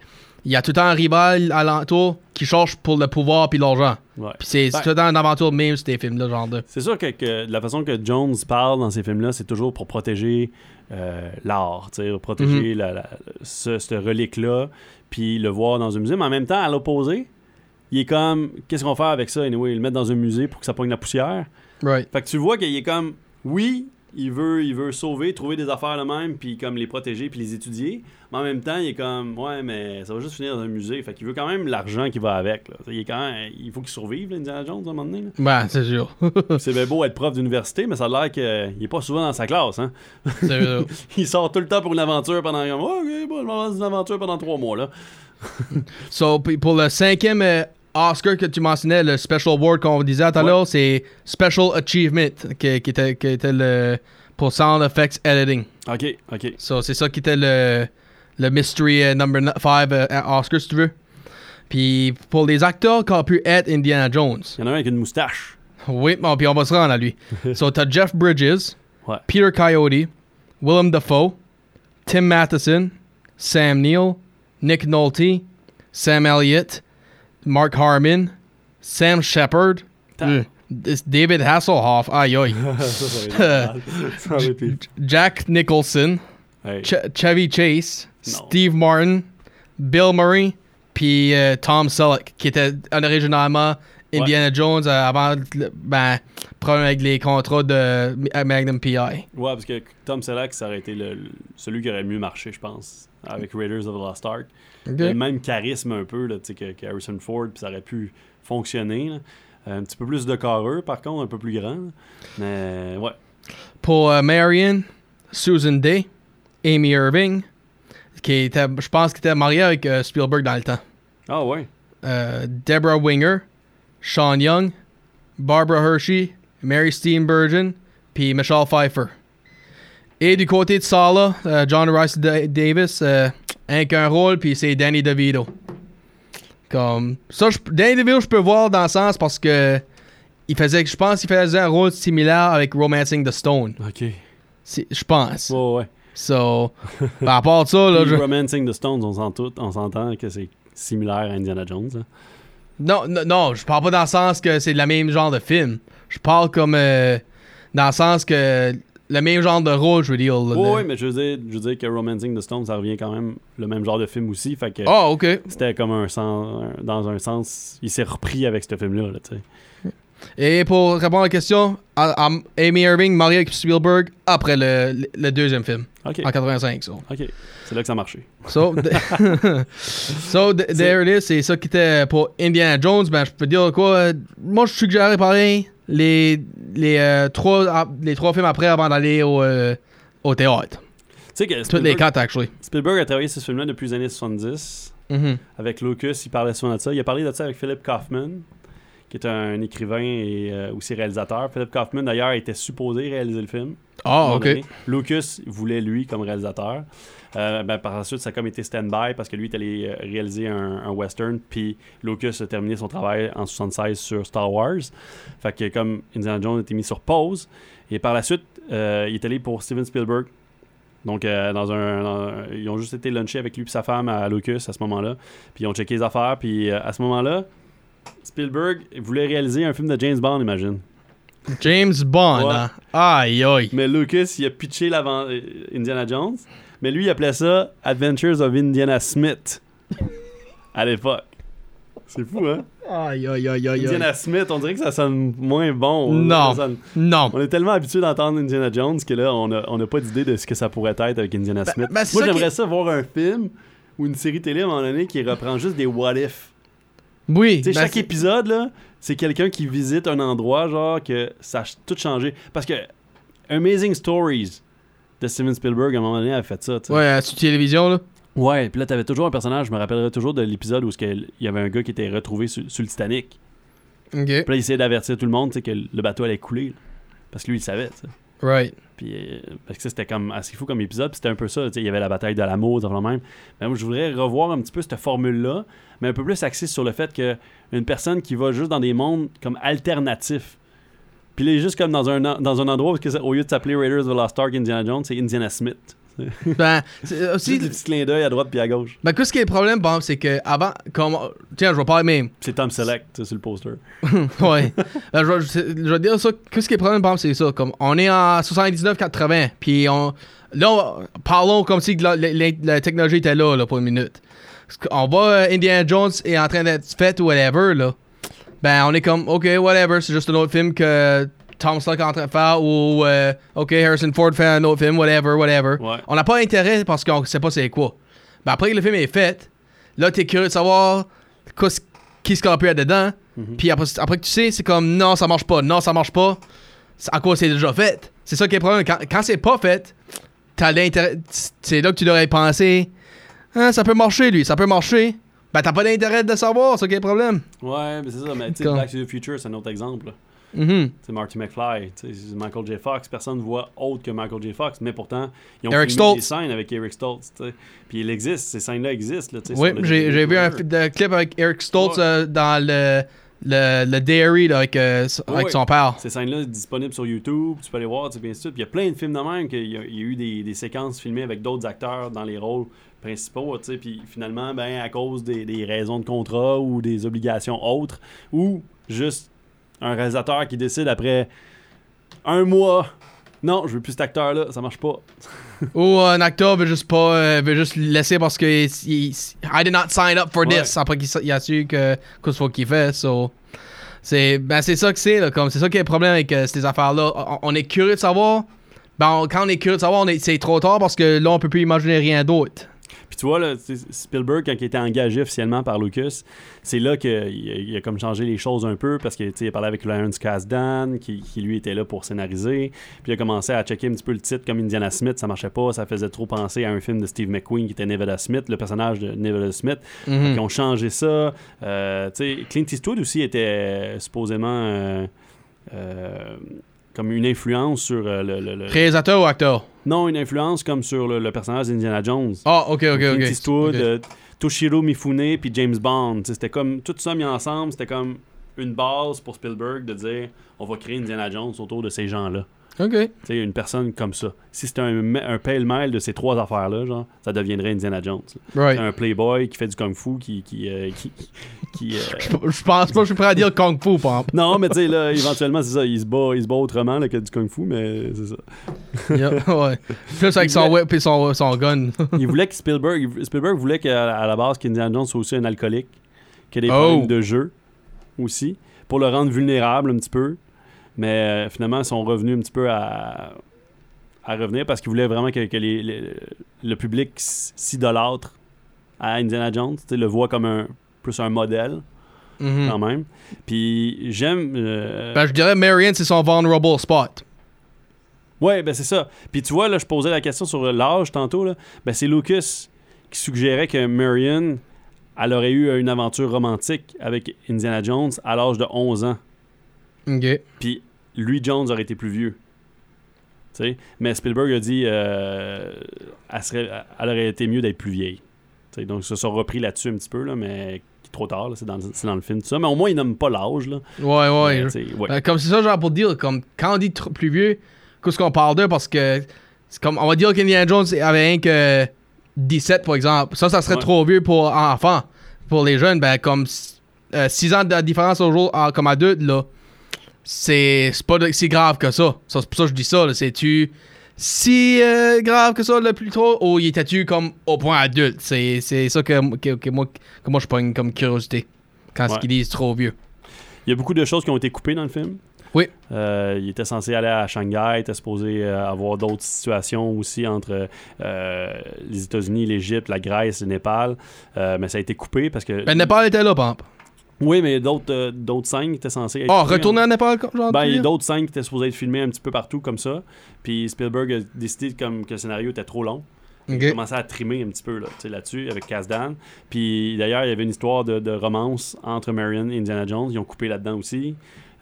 il y a tout le temps un rival alentour qui cherche pour le pouvoir puis l'argent. Ouais. Puis c'est Ben- tout le temps une aventure de même, ces films-là, genre de. C'est sûr que, la façon que Jones parle dans ces films-là, c'est toujours pour protéger euh, l'art, protéger la, la- ce, ce relique-là, puis le voir dans un musée. Mais en même temps, à l'opposé, il est comme, qu'est-ce qu'on va faire avec ça? Anyway, le mettre dans un musée pour que ça pogne la poussière. Right. Fait que tu vois qu'il est comme, oui, il veut, il veut sauver, trouver des affaires le même, puis comme les protéger, puis les étudier. Mais en même temps, il est comme, ouais, mais ça va juste finir dans un musée. Fait qu'il veut quand même l'argent qui va avec. Là. Il, est quand même, il faut qu'il survive, là, Indiana Jones, à un moment donné. là. Ben, c'est sûr. C'est bien beau être prof d'université, mais ça a l'air qu'il est pas souvent dans sa classe. Hein? c'est sûr. Il sort tout le temps pour une aventure pendant. Oh, ok, bon, je dans une aventure pendant trois mois. là. So, pour le cinquième euh, Oscar que tu mentionnais, le Special Award qu'on disait tout à l'heure, c'est Special Achievement, qui, qui était, qui était le, pour Sound Effects Editing. Ok, ok. So, c'est ça qui était le, le Mystery euh, Number 5 Oscar, si tu veux. Puis pour les acteurs qui ont pu être Indiana Jones. Il y en a un avec une moustache. Oui, bon, puis on va se rendre à lui. so, t'as Jeff Bridges, Ouais. Peter Coyote, Willem Dafoe, Tim Matheson, Sam Neill, Nick Nolte, Sam Elliott, Mark Harmon, Sam Shepard, euh, this David Hasselhoff, aïe aïe, ça, ça va être mal. Jack Nicholson, Hey. Ch- Chevy Chase, Non. Steve Martin, Bill Murray, puis euh, Tom Selleck, qui était originalement Indiana Jones euh, avant le- ben, problème avec les contrats de Ma- Magnum PI. Ouais, parce que Tom Selleck, ça aurait été le, le- celui qui aurait mieux marché, je pense, avec Raiders of the Lost Ark. Le même charisme un peu là, tu sais, que, que Harrison Ford, puis ça aurait pu fonctionner. là. Euh, Un petit peu plus de carreux, par contre, un peu plus grand. Mais ouais. Pour euh, Marion, Susan Day, Amy Irving, qui était, je pense qu'elle était mariée avec euh, Spielberg dans le temps. Ah ouais. Euh, Deborah Winger, Sean Young, Barbara Hershey, Mary Steenburgen, puis Michelle Pfeiffer. Et du côté de Sala, John Rice Da- Davis, euh, un rôle, puis c'est Danny DeVito. Comme ça, je- Danny DeVito, je peux voir dans le sens parce que il faisait, je pense qu'il faisait un rôle similaire avec Romancing the Stone. Ok. Je pense. Ouais, ouais. So, par rapport à ça, là, je... Romancing the Stones, on s'entend que c'est similaire à Indiana Jones. hein. Non, non, non, je parle pas dans le sens que c'est le même genre de film. Je parle comme euh, dans le sens que le même genre de rôle, je veux dire. là, ouais, mais je veux, dire, je veux dire que Romancing the Stones, ça revient quand même le même genre de film aussi. Fait que Ah, ok. c'était comme un sens, un- dans un sens, il s'est repris avec ce film-là, là, tu sais. Et pour répondre à la question, Amy Irving mariée avec Spielberg après le, le- le deuxième film, en 85. so. Ok. C'est là que ça a marché. So, so th- there it is. C'est ça qui était pour Indiana Jones. Ben, je peux dire quoi. Moi, je suggérerais pareil les, les, euh, trois, les trois films après avant d'aller au, euh, au théâtre. Tu sais que Toutes les Spielberg, quatre, actually. Spielberg a travaillé sur ce film-là depuis les années 70. Mhm. Avec Lucas, il parlait souvent de ça. Il a parlé de ça avec Philip Kaufman, qui est un écrivain et euh, aussi réalisateur. Philip Kaufman, d'ailleurs, était supposé réaliser le film. Ah, ok. donné. Lucas voulait lui comme réalisateur. Euh, ben, par la suite, ça a comme été stand-by parce que lui est allé euh, réaliser un, un western, puis Lucas a terminé son travail en 76 sur Star Wars. Fait que comme Indiana Jones a été mis sur pause, et par la suite, euh, il est allé pour Steven Spielberg. Donc, euh, dans un, dans- ils ont juste été luncher avec lui et sa femme à Lucas à ce moment-là. Puis ils ont checké les affaires. Puis à ce moment-là, Spielberg voulait réaliser un film de James Bond, imagine. James Bond. Ouais. hein? Aïe, aïe. Mais Lucas, il a pitché l'avant Indiana Jones. Mais lui, il appelait ça Adventures of Indiana Smith. à l'époque. C'est fou, hein? Aïe, aïe, aïe, aïe. Indiana Smith, on dirait que ça sonne moins bon. Non. Sonne- Non. On est tellement habitué d'entendre Indiana Jones que là, on n'a on a pas d'idée de ce que ça pourrait être avec Indiana Smith. ben, Moi, j'aimerais qui- ça voir un film ou une série télé à un moment donné qui reprend juste des what if. Oui. Ben, chaque épisode, là, c'est quelqu'un qui visite un endroit, genre, que ça a tout changé. Parce que Amazing Stories de Steven Spielberg, à un moment donné, a fait ça. Ouais, sur télévision, là. Ouais, puis là, t'avais toujours un personnage, je me rappellerai toujours de l'épisode où il y avait un gars qui était retrouvé sur, sur le Titanic. Ok. Puis là, il essayait d'avertir tout le monde, que le bateau allait couler. là. Parce que lui, il savait. Right. Puis, euh, parce que ça, c'était comme assez fou comme épisode. Puis c'était un peu ça. Il y avait la bataille de l'amour, dans le même. Mais moi, je voudrais revoir un petit peu cette formule-là, mais un peu plus axée sur le fait que une personne qui va juste dans des mondes comme alternatifs. Puis il est juste comme dans un, dans un endroit où, au lieu de s'appeler Raiders of the Lost Ark Indiana Jones, c'est Indiana Smith. Ben, c'est aussi. Juste des petits clins d'œil à droite puis à gauche. Ben, qu'est-ce qui est le problème, bon, c'est que avant, comme. Tiens, je vais parler même. Puis c'est Tom sais, sur le poster. ouais. Ben, je, vais- je, je vais dire ça. Qu'est-ce qui est le problème, bon, c'est ça. Comme, on est en 79-80, puis on. Là, on- parlons comme si la, la- la- la technologie était là, là, pour une minute. Qu'on voit euh, Indiana Jones est en train d'être fait ou whatever, là. Ben, on est comme, ok, whatever, c'est juste un autre film que Tom Selleck est en train de faire, ou, euh, ok, Harrison Ford fait un autre film, whatever, whatever. Ouais. On n'a pas intérêt parce qu'on sait pas c'est quoi. Ben après que le film est fait, là t'es curieux de savoir qu'est-ce qui se pu dedans. Mhm. Puis après, après que tu sais, c'est comme non, ça marche pas, non, ça marche pas. À quoi c'est déjà fait. C'est ça qui est le problème. Quand, quand c'est pas fait, t'as l'intérêt. C'est là que tu devrais penser. Hein, ça peut marcher, lui, ça peut marcher. Ben t'as pas d'intérêt de savoir, c'est le problème. Ouais, mais c'est ça. Mais tu sais, Back to the Future, c'est un autre exemple. C'est Marty McFly, c'est Michael J. Fox. Personne ne voit autre que Michael J. Fox, mais pourtant, ils ont Eric filmé des scènes avec Eric Stoltz. Puis il existe, ces scènes-là existent. Là, tu sais, Oui, j'ai vu un clip avec Eric Stoltz Ouais. euh, dans le, le, le dairy là, avec, euh, avec ouais. son père. Ces scènes-là sont disponibles sur YouTube, tu peux aller voir, tu sais, bien sûr. Puis il y a plein de films de même qu'il y, y a eu des, des séquences filmées avec d'autres acteurs dans les rôles principaux, tu sais. Puis finalement, ben, à cause des, des raisons de contrat ou des obligations autres, ou juste un réalisateur qui décide après un mois, non, je veux plus cet acteur-là, ça marche pas. Ou un acteur veut juste pas euh, veut juste le laisser parce que il- I did not sign up for Ouais. this après qu'il a su que qu'est-ce faut qu'il fait so c'est ben c'est ça que c'est là, comme c'est ça qui est le problème avec euh, ces affaires là on, on est curieux de savoir ben on- quand on est curieux de savoir c'est trop tard parce que là on peut plus imaginer rien d'autre Puis tu vois, là, Spielberg, quand il était engagé officiellement par Lucas, c'est là qu'il a, il a comme changé les choses un peu parce qu'il a parlé avec Lawrence Kasdan, qui, qui, lui était là pour scénariser. Puis il a commencé à checker un petit peu le titre comme Indiana Smith, ça marchait pas, ça faisait trop penser à un film de Steve McQueen qui était Nevada Smith, le personnage de Nevada Smith. Mhm. Ils ont changé ça. Euh, Clint Eastwood aussi était euh, supposément euh, euh, comme une influence sur euh, le, le- le- réalisateur ou acteur? Non, une influence comme sur le, le personnage d'Indiana Jones. ah ok ok Clint ok Eastwood, Ok. euh, Toshiro Mifune puis James Bond. C'était comme tout ça mis ensemble, c'était comme une base pour Spielberg de dire on va créer Indiana Jones autour de ces gens-là. Ok Tu sais, une personne comme ça. Si c'était un, un pêle-mêle de ces trois affaires-là, genre, ça deviendrait Indiana Jones. right un playboy qui fait du kung-fu, qui... qui, euh, qui, qui, euh, je pense pas que je suis prêt à dire kung fu par exemple Non, mais tu sais, là, éventuellement, c'est ça. Il se bat, il se bat autrement là, que du kung-fu, mais c'est ça. Yeah, ouais plus avec son whip et son, son gun il voulait que Spielberg, Spielberg voulait qu'à la base qu'Indiana Jones soit aussi un alcoolique, qu'il ait des Oh. problèmes de jeu aussi. pour le rendre vulnérable un petit peu. Mais euh, finalement, ils sont revenus un petit peu à, à revenir parce qu'ils voulaient vraiment que, que les- les- le public s'idolâtre à Indiana Jones, le voit comme un plus un modèle Mhm. quand même. Puis j'aime. euh, Ben, je dirais Marion, c'est son vulnerable spot. Ouais, ben c'est ça. Puis tu vois, là, je posais la question sur l'âge tantôt. Là. Ben c'est Lucas qui suggérait que Marion, elle aurait eu une aventure romantique avec Indiana Jones à l'âge de 11 ans. Ok. Puis lui, Jones, aurait été plus vieux. Mais Spielberg a dit euh, elle, serait, elle aurait été mieux d'être plus vieille. Donc, ils se sont repris là-dessus un petit peu, là, mais trop tard. C'est dans, le- c'est dans le film, tout ça. Mais au moins, ils nomment pas l'âge. là. Ouais, ouais. Mais. Euh, comme c'est ça, genre pour dire, comme quand on dit trop plus vieux, qu'est-ce qu'on parle d'eux? Parce que c'est comme on va dire qu'Indiana Jones avait rien que 17 par exemple. Ça, ça serait Ouais. trop vieux pour enfants. Pour les jeunes, ben comme 6 ans de différence au jour comme adulte, là, c'est pas si grave que ça. ça. C'est pour ça que je dis ça. C'est-tu si euh, grave que ça, le plus tôt, ou il était-tu comme au point adulte? C'est ça que, que, que moi, que moi je pogne comme curiosité quand Ouais. ce qu'ils disent trop vieux. Il y a beaucoup de choses qui ont été coupées dans le film. Oui. Euh, il était censé aller à Shanghai, il était supposé euh, avoir d'autres situations aussi entre euh, les États-Unis, l'Égypte, la Grèce, le Népal. Mais ça a été coupé parce que. Ben, Népal était là, par exemple. Oui, mais d'autres euh, d'autres scènes qui étaient censées être. Oh, coupées, retourner hein. à Népal, comme genre. Ben, il y a d'autres scènes qui étaient supposées être filmées un petit peu partout comme ça. Puis Spielberg a décidé comme que le scénario était trop long. Il a commencé à trimer un petit peu là, là-dessus avec Kazdan. Puis d'ailleurs, il y avait une histoire de, de romance entre Marion et Indiana Jones. Ils ont coupé là-dedans aussi.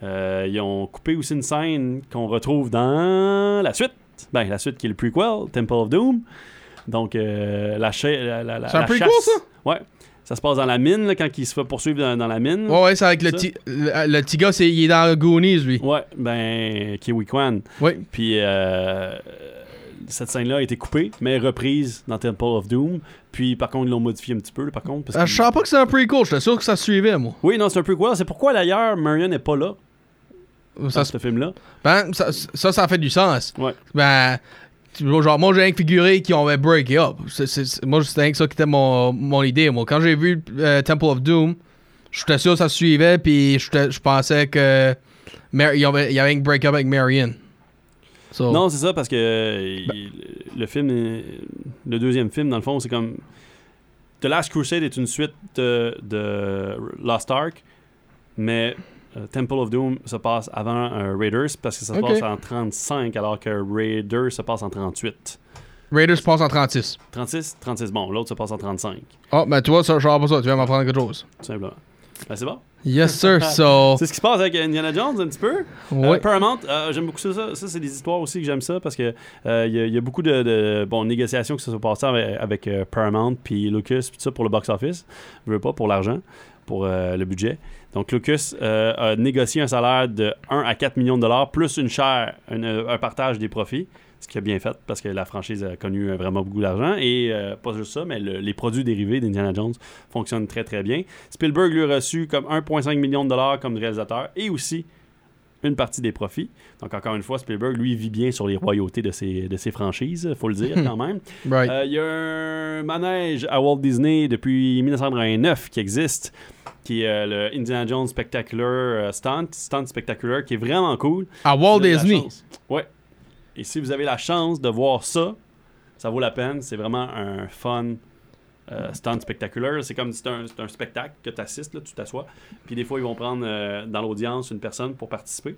Euh, ils ont coupé aussi une scène qu'on retrouve dans la suite. Ben, la suite qui est le prequel, Temple of Doom. Donc, euh, la, la, la, la- C'est un prequel, chasse- ça? Ouais. Ça se passe dans la mine, là, quand il se fait poursuivre dans, dans la mine. Ouais, ouais, c'est avec le petit. Le, le petit gars, il est dans Goonies, lui. Ouais, ben, Kiwi Kwan. Ouais. Puis euh, cette scène-là a été coupée, mais reprise dans Temple of Doom. Puis par contre, ils l'ont modifié un petit peu, là, par contre. Parce Euh, que- je savais pas que c'est un prequel, j'étais sûr que ça suivait, moi. Oui, non, c'est un prequel. C'est pourquoi d'ailleurs Marion n'est pas là dans ce film-là. ben, ça, ça, ça fait du sens. Ouais. Ben, genre, moi, j'ai rien figuré qu'ils ont break it up. Moi, c'était rien que ça qui était mon, mon idée, moi. Quand j'ai vu euh, Temple of Doom, j'étais sûr que ça suivait, puis je pensais que. Il y avait, y avait un break-up avec Marion. So, Non, c'est ça, parce que euh, il- le film, le deuxième film, dans le fond, c'est comme. The Last Crusade est une suite de, de Lost Ark, mais euh, Temple of Doom se passe avant euh, Raiders parce que ça se passe en 35, alors que Raiders se passe en 38. Raiders passe en 36. 36, 36, bon, l'autre se passe en 35, Oh, ben, tu vois, ça, je pas ça. Tu viens m'apprendre quelque chose. tout simplement. Ben, c'est bon. Yes, sir. So. C'est ce qui se passe avec Indiana Jones un petit peu. Ouais. Euh, Paramount, euh, j'aime beaucoup ça. Ça, Ça, c'est des histoires aussi que j'aime ça parce que euh, il y, a- il y a beaucoup de, de bon, négociations qui se sont passées avec, avec, euh, Paramount puis Lucas puis tout ça pour le box-office. Je veux pas pour l'argent, pour euh, le budget. Donc Lucas euh, a négocié un salaire de 1 à 4 millions de dollars plus une euh, un partage des profits. Ce qui a bien fait parce que la franchise a connu euh, vraiment beaucoup d'argent. Et euh, pas juste ça, mais le- les produits dérivés d'Indiana Jones fonctionnent très très bien. Spielberg lui a reçu comme 1,5 million de dollars comme réalisateur et aussi une partie des profits. Donc, encore une fois, Spielberg, lui, vit bien sur les royautés de ses, de ses franchises, faut le dire quand même. Right. Euh, Il y a un manège à Walt Disney depuis 1989 qui existe, qui est euh, le Indiana Jones Spectacular Stunt, Stunt Spectacular, qui est vraiment cool. à Walt Disney. Ouais. Et si vous avez la chance de voir ça, ça vaut la peine. C'est vraiment un fun euh, stunt spectaculaire. C'est comme c'est un, un spectacle que tu assistes, tu t'assois. Puis des fois, ils vont prendre euh, dans l'audience une personne pour participer.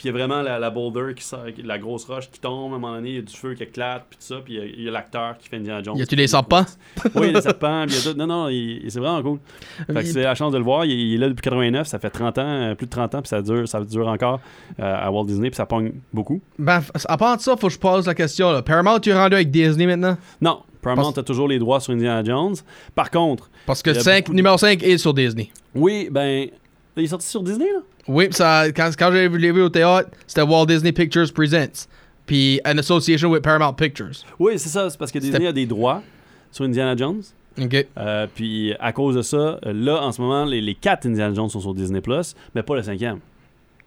Puis il y a vraiment la, la boulder, qui sort, la grosse roche qui tombe. À un moment donné, il y a du feu qui éclate, puis tout ça. Puis il y a- l'acteur qui fait Indiana Jones. Y a-tu des serpents? Oui, il y a des serpents. puis il y a tout. Non, non, c'est vraiment cool. Fait que c'est la chance de le voir. Il, il est là depuis 89, ça fait 30 ans, euh, plus de 30 ans, puis ça dure, ça dure encore euh, à Walt Disney, puis ça pogne beaucoup. Ben, à part de ça, faut que je pose la question. Là. Paramount, tu es rendu avec Disney maintenant? Non, Paramount Parce- a toujours les droits sur Indiana Jones. Par contre, Parce que Il y a cinq- beaucoup de- numéro 5 est sur Disney. oui, ben, il est sorti sur Disney, là? Oui, ça, quand, quand j'ai vu au théâtre, c'était Walt Disney Pictures Presents. Puis, an association with Paramount Pictures. Oui, c'est ça, c'est parce que Disney a des droits sur Indiana Jones. OK. Euh, puis à cause de ça, là, en ce moment, les, les quatre Indiana Jones sont sur Disney+, mais pas le cinquième.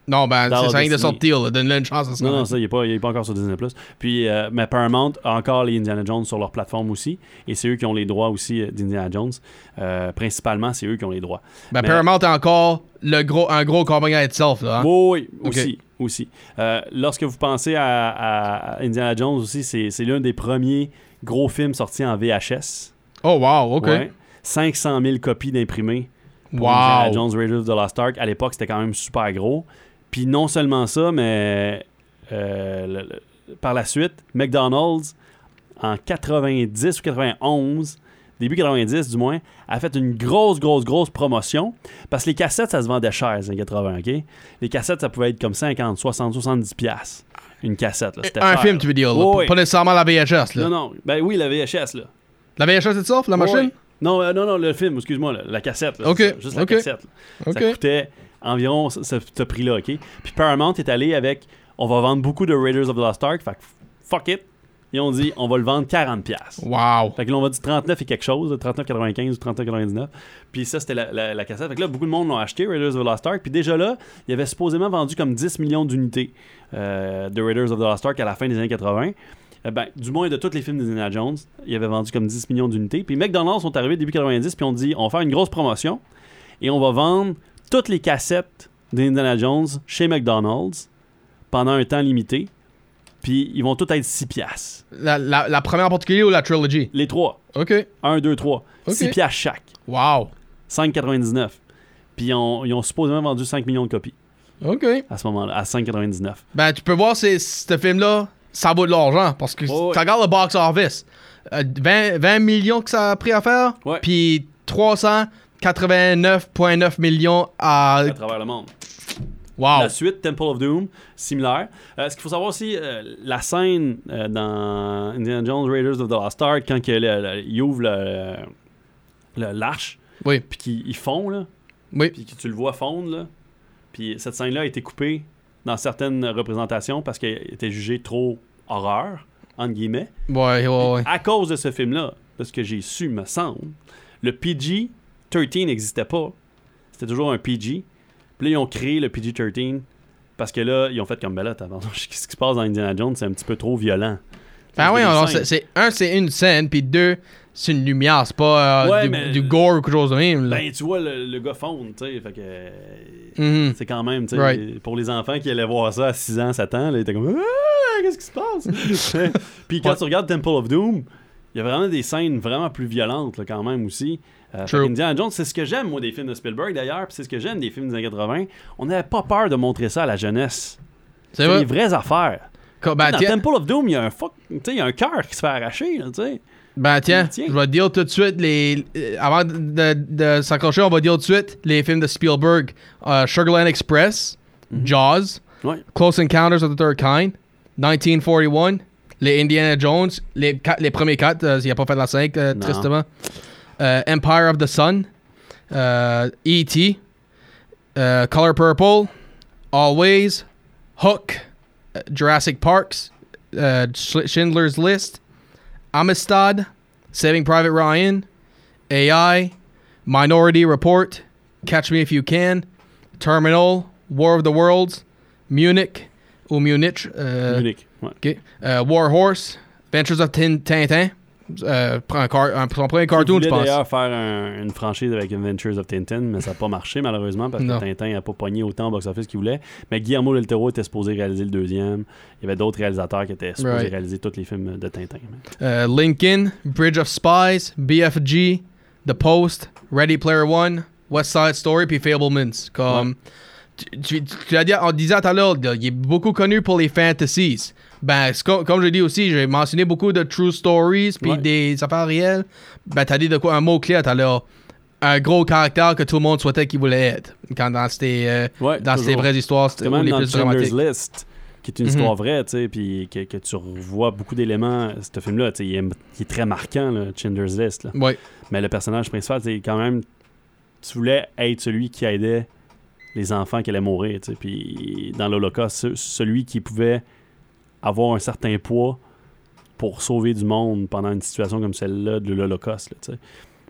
Non, ben, c'est rien de sortir. Donne-le une chance à ça. Non, non, ça, il n'est pas, pas encore sur Disney+. Puis, euh, mais Paramount a encore les Indiana Jones sur leur plateforme aussi. Et c'est eux qui ont les droits aussi euh, d'Indiana Jones. Euh, principalement, c'est eux qui ont les droits. Ben, Mais- Paramount a encore le gros, un gros compagnie à itself, là. hein. Oui, oui, aussi. aussi. Euh, lorsque vous pensez à, à Indiana Jones aussi, c'est l'un des premiers gros films sortis en VHS. Oh, wow, OK. Ouais. 500 000 copies d'imprimés Wow. Indiana Jones Raiders of the Lost Ark. À l'époque, c'était quand même super gros. Puis non seulement ça, mais euh, le- le- par la suite, McDonald's, en 90 ou 91, début 90 du moins, a fait une grosse, grosse, grosse promotion. Parce que les cassettes, ça se vendait cher, les années 80, OK? Les cassettes, ça pouvait être comme 50, 60, 70 piastres. Une cassette, là. Un cher. film, tu veux dire, là. Oui, Pas- nécessairement la VHS, là. Non, non. Ben oui, la VHS, là. La VHS itself, la machine? Non, euh, non, non, le film, excuse-moi, la, la cassette. là, Ok, c'est ça, juste la cassette. là. OK. Ça coûtait environ ce, ce- ce prix-là, OK? Puis Paramount est allé avec on va vendre beaucoup de Raiders of the Lost Ark, fait que fuck it. Ils ont dit on va le vendre 40$. piastres. Wow. Fait que là, on va dire 39 et quelque chose, 39,95 ou 39,99. Puis ça, c'était la, la- la cassette. Fait que là, beaucoup de monde l'ont acheté, Raiders of the Lost Ark. Puis déjà là, il y avait supposément vendu comme 10 millions d'unités euh, de Raiders of the Lost Ark à la fin des années 80. Euh, ben, du moins de tous les films d'Indiana Jones, il y avait vendu comme 10 millions d'unités. Puis McDonald's sont arrivés début 90, puis on dit on va faire une grosse promotion et on va vendre toutes les cassettes d'Indiana Jones chez McDonald's pendant un temps limité. Puis ils vont toutes être 6 piastres. La, première en particulier ou la trilogy? Les trois. OK. 1, 2, 3. 6 piastres chaque. Wow. 5,99. Puis ils ont, ils ont supposément vendu 5 millions de copies. OK. À ce moment-là, à 5,99. Ben, tu peux voir, c'est, ce film-là, ça vaut de l'argent. Parce que oh, tu le box office. Euh, 20, 20, millions que ça a pris à faire? Puis 300 89,9 millions à... travers le monde. Wow. La suite, Temple of Doom, similaire. Euh, ce qu'il faut savoir aussi, euh, la scène euh, dans Indiana Jones Raiders of the Lost Ark, quand il, il, ouvre le, le, l'arche, puis qu'il fond, là, puis que tu le vois fondre, puis cette scène-là a été coupée dans certaines représentations parce qu'elle était jugée trop horreur, entre guillemets. Ouais. À cause de ce film-là, parce que j'ai su, me semble, le PG PG-13 n'existait pas. C'était toujours un PG. Puis là, ils ont créé le PG-13 parce que là, ils ont fait comme, ben là, qu'est-ce qui se passe dans Indiana Jones? C'est un petit peu trop violent. Ben oui, c'est, un, c'est une scène, puis deux, c'est une lumière. C'est pas euh, Ouais, du, mais- du gore ou quelque chose de même. Là. Ben, tu vois, le, le gars fond, tu sais, fait que... Mhm. C'est quand même, tu sais, Right. pour les enfants qui allaient voir ça à 6 ans, 7 ans, là, ils étaient comme Ah, qu'est-ce qui se passe? Puis quand Ouais. tu regardes Temple of Doom, il y a vraiment des scènes vraiment plus violentes là, quand même aussi. Euh. Indiana Jones, c'est ce que j'aime moi des films de Spielberg d'ailleurs, puis c'est ce que j'aime des films des années 80. On n'avait pas peur de montrer ça à la jeunesse. C'est vrai. des vraies affaires. Ben, dans tiens, Temple of Doom, il y a un fuck, tu sais, il y a un cœur qui se fait arracher, tu sais. ben, tiens, Tiens. je vais te dire tout de suite, les, euh, avant de, de, de s'accrocher, on va dire tout de suite les films de Spielberg euh, Sugarland Express, Mhm. Jaws, Ouais. Close Encounters of the Third Kind, 1941, les Indiana Jones, les, quatre- les premiers quatre, euh, il a pas fait la 5, euh, Non. tristement. Euh, Empire of the Sun, euh, E.T., euh, Color Purple, Always, Hook, euh, Jurassic Parks, uh, Sch- Schindler's List, Amistad, Saving Private Ryan, AI, Minority Report, Catch Me If You Can, Terminal, War of the Worlds, Munich, ou uh, Munich, euh, Unique. Ouais. ok, euh, War Horse, Ventures of Tin- Tintin, euh, un un- son premier cartoon, Il je pense. d'ailleurs faire un- une franchise avec Adventures of Tintin, mais ça n'a pas marché malheureusement parce Non. que Tintin n'a pas pogné autant au box-office qu'il voulait. Mais Guillermo del Toro était supposé réaliser le deuxième. Il y avait d'autres réalisateurs qui étaient supposés Right. réaliser tous les films de Tintin. Euh, Lincoln, Bridge of Spies, BFG, The Post, Ready Player One, West Side Story, puis Fablemans. Comme, tu- tu l'as dit, on disait tout à l'heure, il est beaucoup connu pour les fantasies. Ben, comme je dis aussi, j'ai mentionné beaucoup de true stories, puis Ouais. des affaires réelles. Ben, t'as dit de quoi un mot clé tout à l'heure. Un gros caractère que tout le monde souhaitait qu'il voulait être. Quand dans ces, euh, Ouais, dans ces toujours. vraies histoires, c'était les dans plus dramatiques. List, qui est une Mhm. histoire vraie, tu sais, puis que, que tu revois beaucoup d'éléments. Ce film-là, tu sais, il, est- il est très marquant, là, Chandler's List. là. Ouais. Mais le personnage principal, c'est quand même. Tu voulais être celui qui aidait les enfants qui allaient mourir, tu sais. Puis dans l'Holocauste, ce- celui qui pouvait avoir un certain poids pour sauver du monde pendant une situation comme celle-là de l'Holocauste,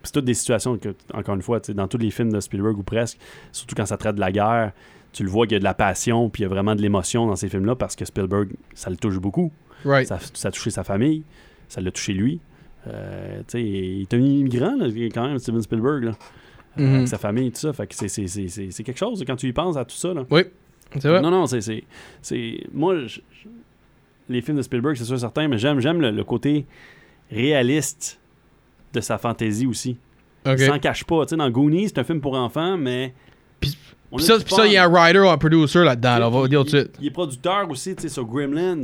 c'est toutes des situations que, encore une fois, dans tous les films de Spielberg ou presque, surtout quand ça traite de la guerre, tu le vois qu'il y a de la passion, puis il y a vraiment de l'émotion dans ces films-là, parce que Spielberg, ça le touche beaucoup. Right. Ça, ça a touché sa famille, ça l'a touché lui. Euh, tu sais, il est un immigrant, là, quand même, Steven Spielberg, là, Mhm. avec sa famille, tout ça. Fait que c'est- quelque chose quand tu y penses à tout ça. Là. Oui, c'est vrai. Non, non, c'est. Moi, je- je- les films de Spielberg, c'est sûr certain, mais j'aime le, le côté réaliste de sa fantaisie aussi. Ok. Il s'en cache pas. Tu sais, dans Goonies, c'est un film pour enfants, mais. Puis- ça, il y a un writer ou un producer là-dedans, là, on va dire tout de suite. Il est producteur aussi, tu sais, sur Gremlins.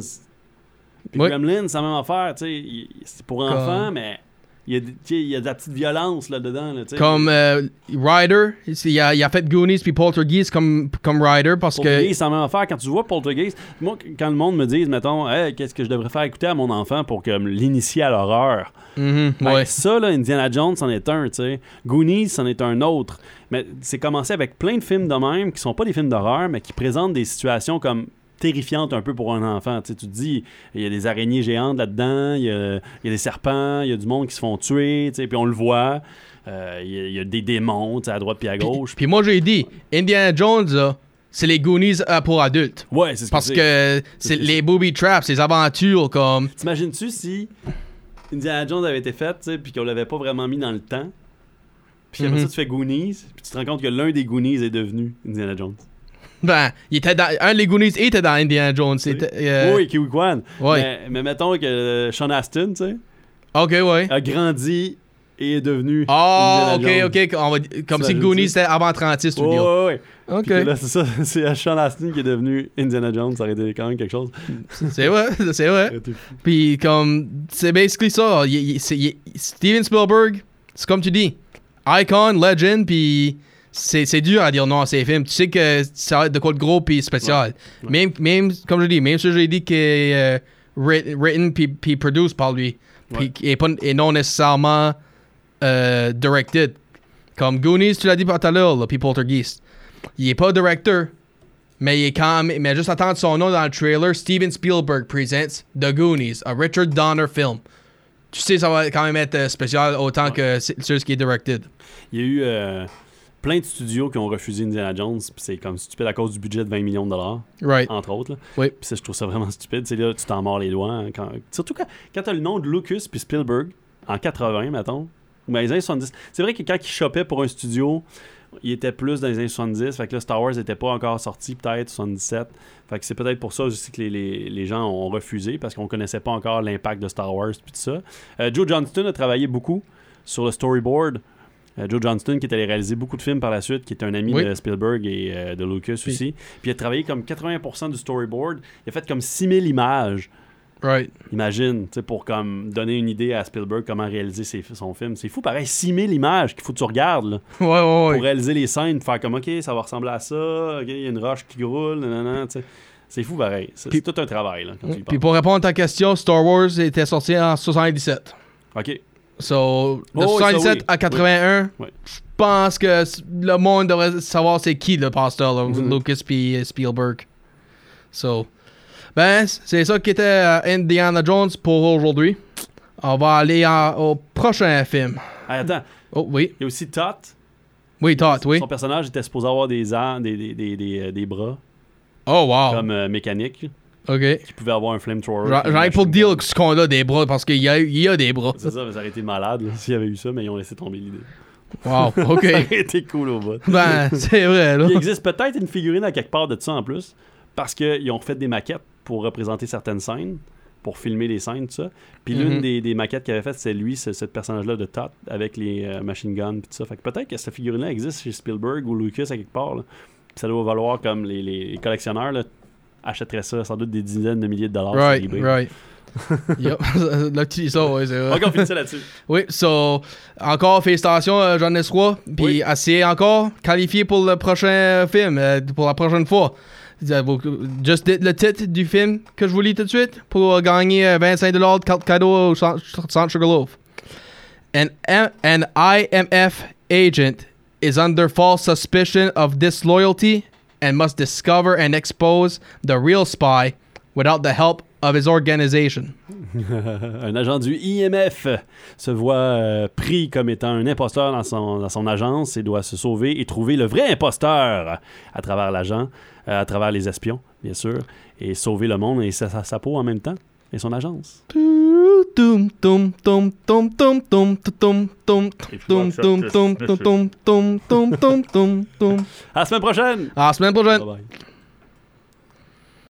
Puis Oui. Gremlins, c'est la même affaire, tu sais. il- C'est pour Comme- enfants, mais il y, a, il y a de la petite violence là-dedans. Là. Comme euh, Ryder, il a, il a fait Goonies puis Poltergeist comme, comme Ryder parce que. Poltergeist, c'est la même affaire. Quand tu vois Poltergeist, moi, quand le monde me dit, mettons, Hey, qu'est-ce que je devrais faire écouter à mon enfant pour que l'initier à l'horreur, Mhm, Ben, ouais. ça, là, Indiana Jones, c'en est un, sais. Goonies, c'en est un autre. Mais c'est commencé avec plein de films de même qui sont pas des films d'horreur, mais qui présentent des situations comme terrifiantes un peu pour un enfant. Tu sais, tu te dis, il y a des araignées géantes là-dedans, il y a, il y a des serpents, il y a du monde qui se font tuer, tu sais, puis on le voit. Euh, il, y a, il y a des démons, tu sais, à droite puis à gauche. puis moi, j'ai dit, Indiana Jones, là, c'est les Goonies euh, pour adultes. Ouais, c'est ce Parce que c'est les booby traps, les aventures comme. T'imagines-tu si Indiana Jones avait été fait, tu sais, puis qu'on l'avait pas vraiment mis dans le temps? Puis après Mhm. ça, tu fais Goonies, puis tu te rends compte que l'un des Goonies est devenu Indiana Jones? Ben, il était dans, un des Goonies était dans Indiana Jones. C'était, euh, Oui, Kiwi Kwan. Ouais. Mais, mais mettons que euh, Sean Astin, tu sais, Ok, ouais. a grandi et est devenu. Oh, ok, Jones. ok. on va- comme si? Goonies c'était avant 36 Ouais, studio. ouais, ouais. Ok. Là, c'est ça, c'est Sean Astin qui est devenu Indiana Jones. Ça aurait été quand même quelque chose. C'est vrai, c'est vrai. Puis comme, c'est basically ça. Il- il- c'est- il- Steven Spielberg, c'est comme tu dis, icon, legend, puis c'est c'est dur à dire non à ces films. Tu sais que ça va être de quoi de gros puis spécial. Même, même, comme je dis, même si j'ai dit est euh, writ- written puis produced par lui, et, pas, et non nécessairement euh, directed. Comme Goonies, tu l'as dit tout à l'heure, puis Poltergeist. Il est pas directeur, mais il est quand même, mais juste attendre son nom dans le trailer, Steven Spielberg presents The Goonies, a Richard Donner film. Tu sais, ça va quand même être euh, spécial autant que c'est- celui qui est directed. Il y a eu euh, plein de studios qui ont refusé Indiana Jones. Puis c'est comme stupide à cause du budget de 20 millions de dollars, Right. entre autres. Oui. Puis ça, je trouve ça vraiment stupide. C'est là, tu t'en mords les doigts. hein, quand- surtout quand, quand t'as le nom de Lucas puis Spielberg en 80, mettons. Ou dans les années 70. C'est vrai que quand ils chopaient pour un studio, il était plus dans les années 70. Fait que là, Star Wars n'était pas encore sorti, peut-être, 77. Fait que c'est peut-être pour ça aussi que les, les- les gens ont refusé, parce qu'on connaissait pas encore l'impact de Star Wars puis tout ça. Euh, Joe Johnston a travaillé beaucoup sur le storyboard. Euh, Joe Johnston qui est allé réaliser beaucoup de films par la suite, qui est un ami Oui. de Spielberg et euh, de Lucas aussi. Puis il a travaillé comme 80% du storyboard. Il a fait comme 6000 images. Right. Imagine, tu sais, pour comme donner une idée à Spielberg comment réaliser ses- son film. C'est fou, pareil, 6000 images qu'il faut que tu regardes là, Ouais, ouais, pour ouais. réaliser les scènes, faire comme, OK, ça va ressembler à ça, OK, il y a une roche qui roule, nanana, tu sais. C'est fou, pareil. C'est tout un travail, là, quand tu y Puis pour répondre à ta question, Star Wars était sorti en 77. OK. So, de Oh, oui, ça, 77 oui. à 81, Oui. je pense que le monde devrait savoir c'est qui le pasteur, là, Mhm. Lucas puis Spielberg. So, ben, c'est ça qui était euh, Indiana Jones pour aujourd'hui. On va aller en- au prochain film. Hey, attends, Oh, oui. il y a aussi Tot. Oui, Todd, oui. Son personnage était supposé avoir des, armes, des, des, des, des, euh, des bras, Oh, wow. comme euh, mécaniques, OK. qui pouvaient avoir un flamethrower. J'en ai machine dire gun. ce qu'on a des bras parce qu'il y a, il y a des bras. C'est ça, mais ça aurait été malade s'il y avait eu ça, mais ils ont laissé tomber l'idée. Wow, ça OK. aurait été cool au bout. ben, c'est vrai, là. Il existe peut-être une figurine à quelque part de ça en plus, parce qu'ils ont fait des maquettes pour représenter certaines scènes, pour filmer les scènes, tout ça. Puis l'une Mhm. des, des maquettes qu'il avait faites, c'est lui, ce, ce personnage-là de Todd, avec les euh, machine guns, puis tout ça. Fait que peut-être que cette figurine-là existe chez Spielberg ou Lucas à quelque part. là. Ça doit valoir comme les, les collectionneurs là, achèteraient ça sans doute des dizaines de milliers de dollars Right, sur eBay. right. Ça, ouais, c'est vrai. Ok, on finit ça là-dessus. Oui, so, encore félicitations, euh, Roy. Puis Oui. assez encore qualifié pour le prochain film, euh, pour la prochaine fois. Euh, Juste le titre du film que je vous lis tout de suite pour euh, gagner euh, 25 de carte cadeau au Centre Centre Sugarloaf. An, M- an IMF agent is under false suspicion of disloyalty and must discover and expose the real spy without the help of his organization. un agent du IMF se voit euh, pris comme étant un imposteur dans son, dans son agence et doit se sauver et trouver le vrai imposteur à travers l'agent, euh, à travers les espions, bien sûr, et sauver le monde et sa, peau en même temps et son agence. À semaine prochaine! À semaine prochaine!